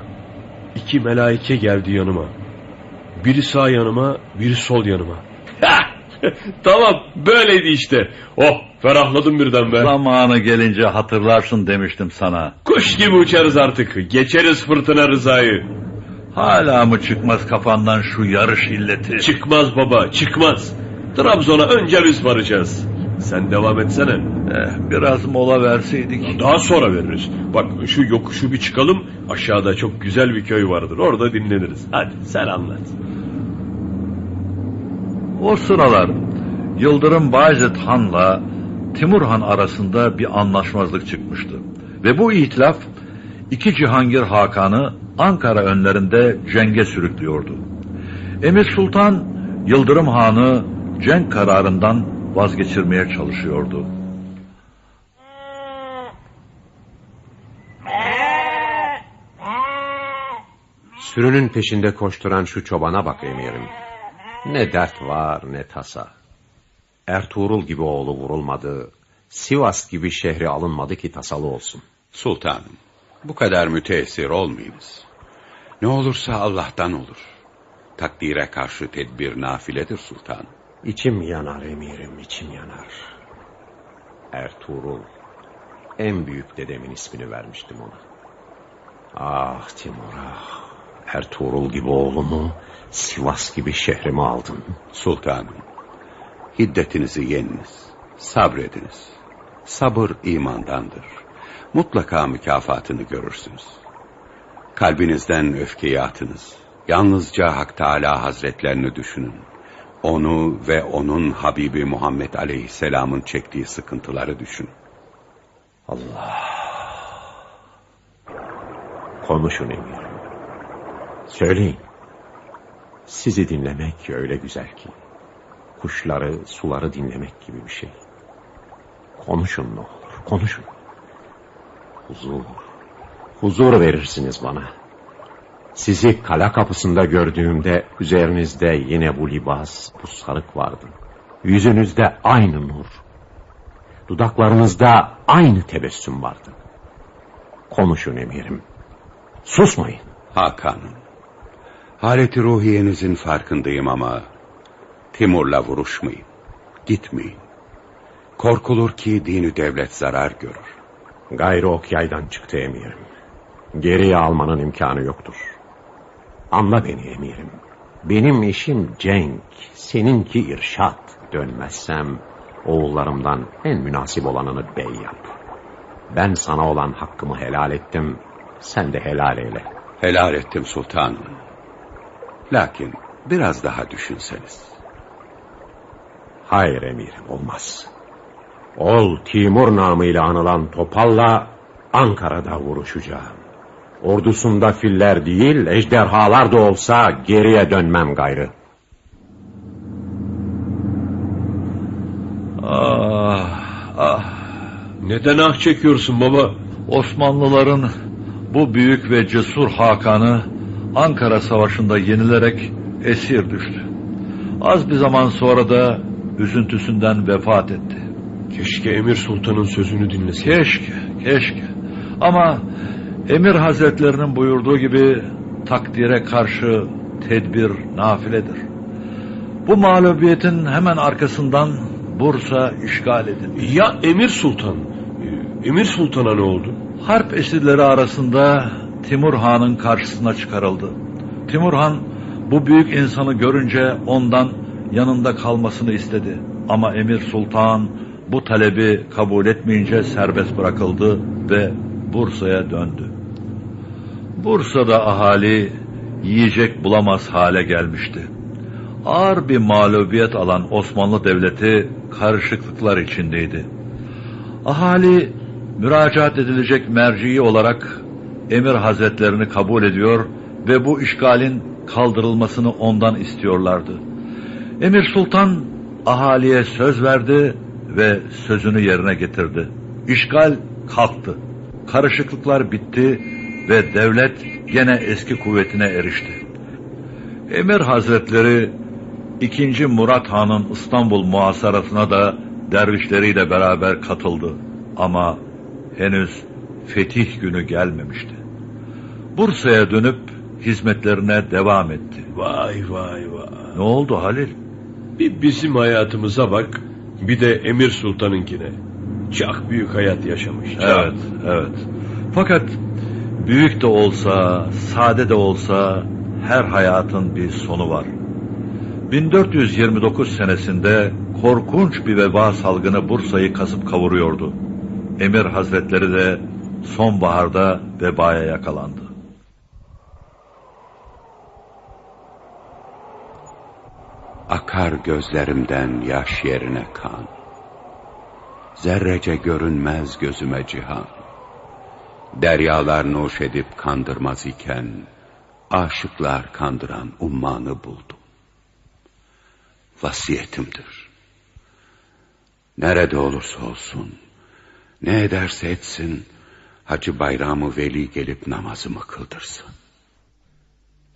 İki melaike geldi yanıma. Biri sağ yanıma, biri sol yanıma. tamam, böyleydi işte. Oh, ferahladım birden be. Zamanı gelince hatırlarsın demiştim sana. Kuş gibi uçarız artık. Geçeriz fırtına rızayı. Hala mı çıkmaz kafandan şu yarış illeti? Çıkmaz baba, çıkmaz. Trabzon'a önce biz varacağız. Sen devam etsene. Eh, biraz mola verseydik. Daha sonra veririz. Bak şu yokuşu bir çıkalım. Aşağıda çok güzel bir köy vardır. Orada dinleniriz. Hadi sen anlat. O sıralar Yıldırım Bayezid Han'la Timur Han arasında bir anlaşmazlık çıkmıştı. Ve bu itilaf iki Cihangir Hakan'ı Ankara önlerinde cenge sürüklüyordu. Emir Sultan Yıldırım Han'ı cenk kararından vazgeçirmeye çalışıyordu. Sürünün peşinde koşturan şu çobana bak emirim. Ne dert var ne tasa. Ertuğrul gibi oğlu vurulmadı, Sivas gibi şehri alınmadı ki tasalı olsun. Sultanım, bu kadar müteessir olmayınız. Ne olursa Allah'tan olur. Takdire karşı tedbir nafiledir sultan. İçim yanar emirim, içim yanar. Ertuğrul, en büyük dedemin ismini vermiştim ona. Ah Timur ah, Ertuğrul gibi oğlumu, Sivas gibi şehrimi aldın. Sultanım, hiddetinizi yeniniz, sabrediniz. Sabır imandandır. Mutlaka mükafatını görürsünüz. Kalbinizden öfkeyi atınız. Yalnızca Hak Teala Hazretlerini düşünün. Onu ve onun Habibi Muhammed Aleyhisselam'ın çektiği sıkıntıları düşün. Allah. Konuşun emir. Söyleyin. Sizi dinlemek öyle güzel ki. Kuşları, suları dinlemek gibi bir şey. Konuşun ne olur, konuşun. Huzur, huzur verirsiniz bana. Sizi kala kapısında gördüğümde üzerinizde yine bu libas, bu sarık vardı. Yüzünüzde aynı nur. Dudaklarınızda aynı tebessüm vardı. Konuşun emirim. Susmayın. Hakan'ım. Haleti ruhiyenizin farkındayım ama Timur'la vuruşmayın. Gitmeyin. Korkulur ki dini devlet zarar görür. Gayrı ok yaydan çıktı emirim. Geriye almanın imkanı yoktur. Anla beni emirim. Benim işim cenk, seninki irşat. Dönmezsem oğullarımdan en münasip olanını bey yap. Ben sana olan hakkımı helal ettim, sen de helal eyle. Helal ettim sultanım. Lakin biraz daha düşünseniz. Hayır emirim olmaz. Ol Timur namıyla anılan Topal'la Ankara'da vuruşacağım. Ordusunda filler değil ejderhalar da olsa geriye dönmem gayrı. Ah, ah. Neden ah çekiyorsun baba? Osmanlıların bu büyük ve cesur Hakan'ı Ankara Savaşı'nda yenilerek esir düştü. Az bir zaman sonra da üzüntüsünden vefat etti. Keşke Emir Sultan'ın sözünü dinlesin. Keşke, keşke. Ama Emir Hazretlerinin buyurduğu gibi takdire karşı tedbir nafiledir. Bu mağlubiyetin hemen arkasından Bursa işgal edildi. Ya Emir Sultan? Emir Sultan'a ne oldu? Harp esirleri arasında Timur Han'ın karşısına çıkarıldı. Timur Han bu büyük insanı görünce ondan yanında kalmasını istedi. Ama Emir Sultan bu talebi kabul etmeyince serbest bırakıldı ve Bursa'ya döndü. Bursa'da ahali yiyecek bulamaz hale gelmişti. Ağır bir mağlubiyet alan Osmanlı Devleti karışıklıklar içindeydi. Ahali müracaat edilecek merciyi olarak Emir Hazretlerini kabul ediyor ve bu işgalin kaldırılmasını ondan istiyorlardı. Emir Sultan ahaliye söz verdi ve sözünü yerine getirdi. İşgal kalktı. Karışıklıklar bitti ve devlet gene eski kuvvetine erişti. Emir Hazretleri 2. Murat Han'ın İstanbul muhasarasına da dervişleriyle beraber katıldı. Ama henüz fetih günü gelmemişti. Bursa'ya dönüp hizmetlerine devam etti. Vay vay vay. Ne oldu Halil? Bir bizim hayatımıza bak, bir de Emir Sultan'ınkine. Çok büyük hayat yaşamış. çok. Evet, evet. Fakat büyük de olsa, sade de olsa her hayatın bir sonu var. 1429 senesinde korkunç bir veba salgını Bursa'yı kasıp kavuruyordu. Emir Hazretleri de sonbaharda vebaya yakalandı. Akar gözlerimden yaş yerine kan. Zerrece görünmez gözüme cihan. Deryalar nuş edip kandırmaz iken, aşıklar kandıran ummanı buldum. Vasiyetimdir. Nerede olursa olsun, ne ederse etsin, Hacı Bayramı Veli gelip namazımı kıldırsın.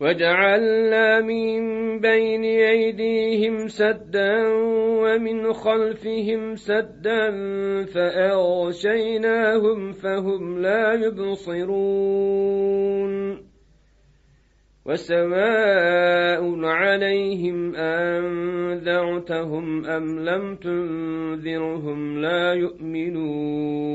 وجعلنا من بين أيديهم سدا ومن خلفهم سدا فأغشيناهم فهم لا يبصرون وسواء عليهم أنذرتهم أم لم تنذرهم لا يؤمنون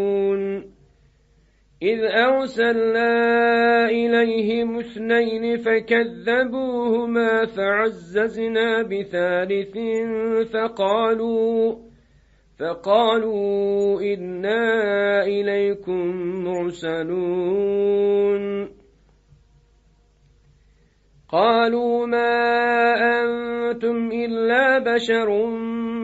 إذ أرسلنا إليهم اثنين فكذبوهما فعززنا بثالث فقالوا فقالوا إنا إليكم مرسلون. قالوا ما أنتم إلا بشر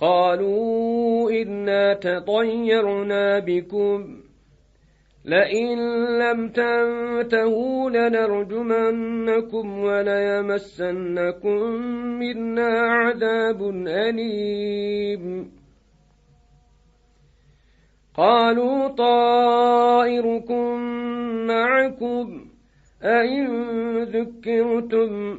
قالوا إنا تطيرنا بكم. لئن لم تنتهوا لنرجمنكم وليمسنكم منا عذاب أليم. قالوا طائركم معكم. أئن ذكرتم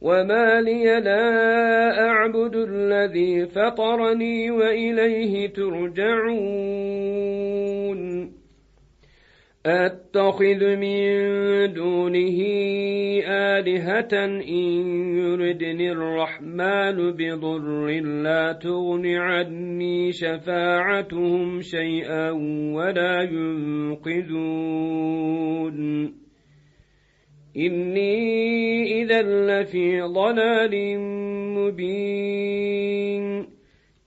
وما لي لا أعبد الذي فطرني وإليه ترجعون أتخذ من دونه آلهة إن يردني الرحمن بضر لا تغن عني شفاعتهم شيئا ولا ينقذون إني إذا لفي ضلال مبين.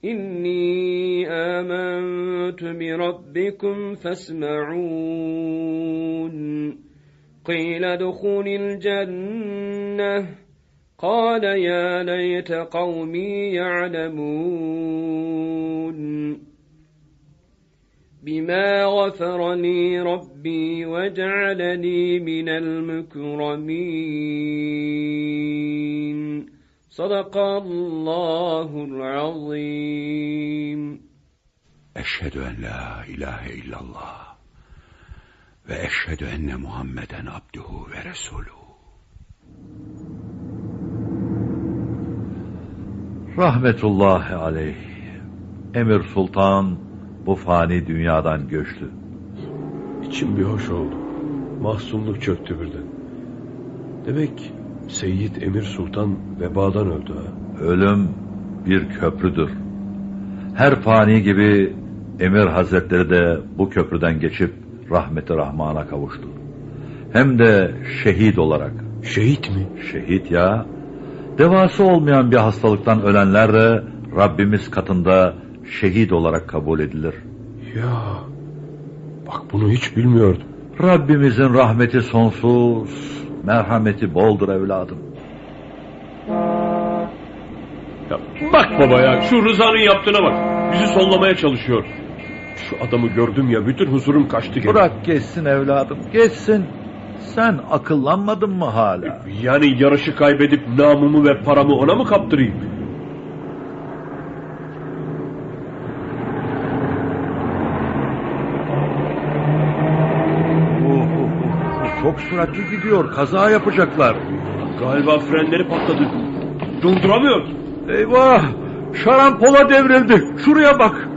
إني آمنت بربكم فاسمعون. قيل ادخل الجنة. قال يا ليت قومي يعلمون. بما غفر لي ربي وجعلني من المكرمين. صدق الله العظيم. أشهد أن لا إله إلا الله وأشهد أن محمدا عبده ورسوله. Rahmetullahi aleyh. Emir Sultan bu fani dünyadan göçtü. İçim bir hoş oldu. Mahzunluk çöktü birden. Demek Seyyid Emir Sultan vebadan öldü ha. Ölüm bir köprüdür. Her fani gibi Emir Hazretleri de bu köprüden geçip rahmeti rahmana kavuştu. Hem de şehit olarak. Şehit mi? Şehit ya. Devası olmayan bir hastalıktan ölenler de Rabbimiz katında şehit olarak kabul edilir. Ya bak bunu hiç bilmiyordum. Rabbimizin rahmeti sonsuz, merhameti boldur evladım. Ya bak baba ya şu Rıza'nın yaptığına bak. Bizi sollamaya çalışıyor. Şu adamı gördüm ya bütün huzurum kaçtı. gene. Bırak geçsin evladım, geçsin. Sen akıllanmadın mı hala? Yani yarışı kaybedip namumu ve paramı ona mı kaptırayım? Oh, oh, oh, Çok süratli gidiyor, kaza yapacaklar. Galiba frenleri patladı. Durduramıyor. Eyvah! Şarampola devrildi. Şuraya bak.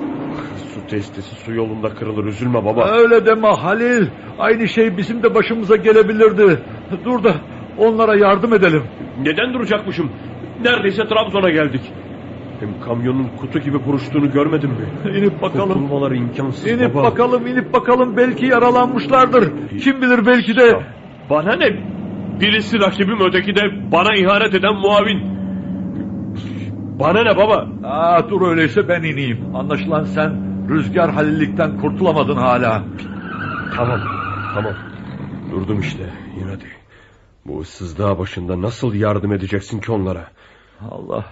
Su testisi su yolunda kırılır üzülme baba. Öyle deme Halil. Aynı şey bizim de başımıza gelebilirdi. Dur da onlara yardım edelim. Neden duracakmışım? Neredeyse Trabzon'a geldik. Hem kamyonun kutu gibi buruştuğunu görmedin mi? İnip bakalım. Kurtulmaları imkansız İnip baba. bakalım, inip bakalım. Belki yaralanmışlardır. Kim bilir belki de. Bana ne? Birisi rakibim öteki de bana ihanet eden muavin. Bana ne baba? Aa, dur öyleyse ben ineyim. Anlaşılan sen rüzgar halillikten kurtulamadın hala. Tamam, tamam. Durdum işte. Yine hadi. Bu ıssız dağ başında nasıl yardım edeceksin ki onlara? Allah,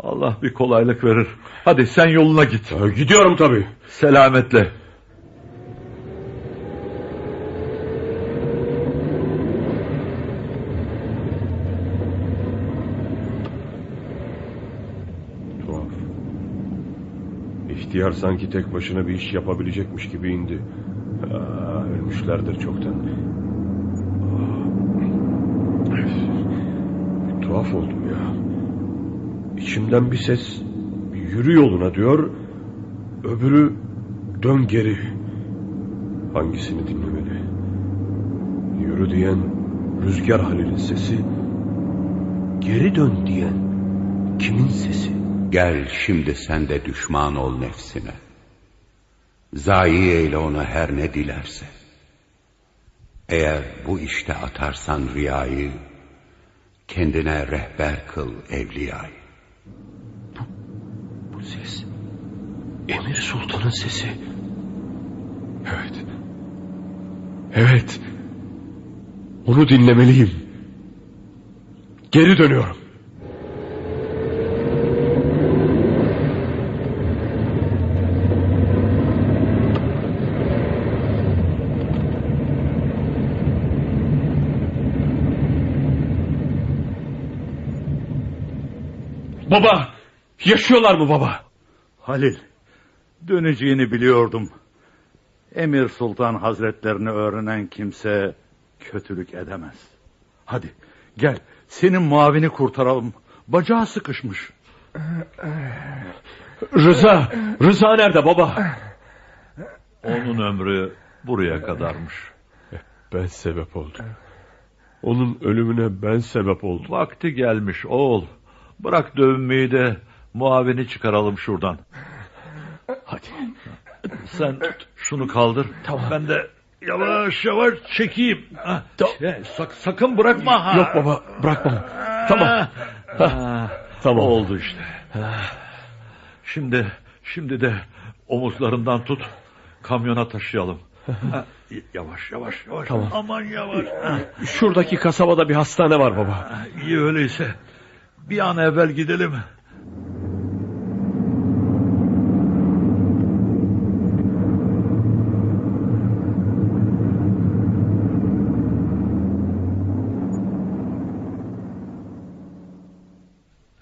Allah bir kolaylık verir. Hadi sen yoluna git. gidiyorum tabii. Selametle. Tuhaf. İhtiyar sanki tek başına bir iş yapabilecekmiş gibi indi. Aa, ölmüşlerdir çoktan. Aa, bir tuhaf oldum ya. İçimden bir ses yürü yoluna diyor. Öbürü dön geri. Hangisini dinlemeli? Yürü diyen Rüzgar Halil'in sesi. Geri dön diyen kimin sesi? Gel şimdi sen de düşman ol nefsine. Zayi eyle onu her ne dilerse. Eğer bu işte atarsan riyayı, kendine rehber kıl evliyayı. Bu ses Emir Sultan'ın sesi. Evet. Evet. Onu dinlemeliyim. Geri dönüyorum. Baba! Yaşıyorlar mı baba? Halil, döneceğini biliyordum. Emir Sultan Hazretlerini öğrenen kimse kötülük edemez. Hadi gel senin muavini kurtaralım. Bacağı sıkışmış. Rıza! Rıza nerede baba? Onun ömrü buraya kadarmış. Ben sebep oldum. Onun ölümüne ben sebep oldum. Vakti gelmiş oğul. Bırak dövünmeyi de muavini çıkaralım şuradan. Hadi. Sen şunu kaldır. Tamam. Ben de yavaş yavaş çekeyim. Ha, şey, sak- sakın bırakma. Ha. Yok baba bırakmam. Tamam. Ha, Tamam. Oldu işte. Şimdi şimdi de omuzlarından tut. Kamyona taşıyalım. Ha, yavaş yavaş yavaş. Tamam. Aman yavaş. Ha, Şuradaki kasabada bir hastane var baba. iyi öyleyse. Bir an evvel gidelim.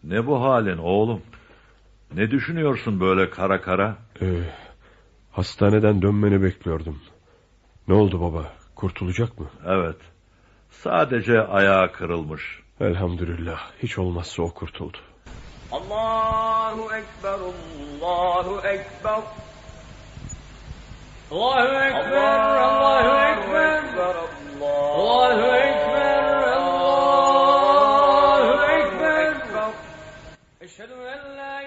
Ne bu halin oğlum? Ne düşünüyorsun böyle kara kara? Ee, hastaneden dönmeni bekliyordum. Ne oldu baba? Kurtulacak mı? Evet. Sadece ayağı kırılmış. Elhamdülillah hiç olmazsa o kurtuldu. Allahu Ekber, Allahu Ekber. Allahu Ekber, Allahu Ekber. Allahu Ekber, Allahu Ekber.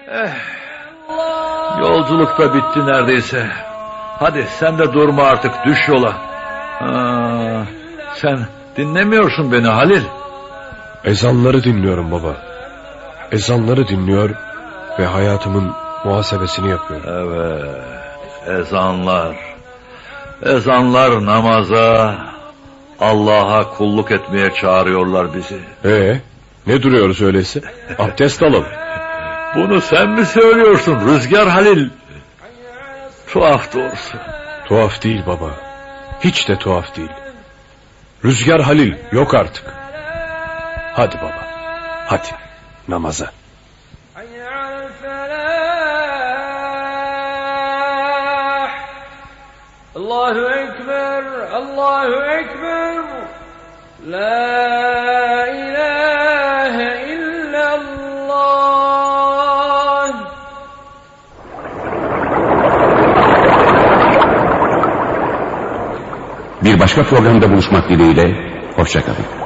Eh, yolculuk da bitti neredeyse. Hadi sen de durma artık düş yola. Aa, sen dinlemiyorsun beni Halil. Ezanları dinliyorum baba. Ezanları dinliyor ve hayatımın muhasebesini yapıyorum. Evet, ezanlar. Ezanlar namaza, Allah'a kulluk etmeye çağırıyorlar bizi. Ee, ne duruyoruz öyleyse? Abdest alalım. Bunu sen mi söylüyorsun Rüzgar Halil? Tuhaf doğrusu. Tuhaf değil baba. Hiç de tuhaf değil. Rüzgar Halil yok artık. Hadi baba. Hadi namaza. Allahu Ekber, Allahu Ekber. La ilahe illallah. Bir başka programda buluşmak dileğiyle, hoşçakalın.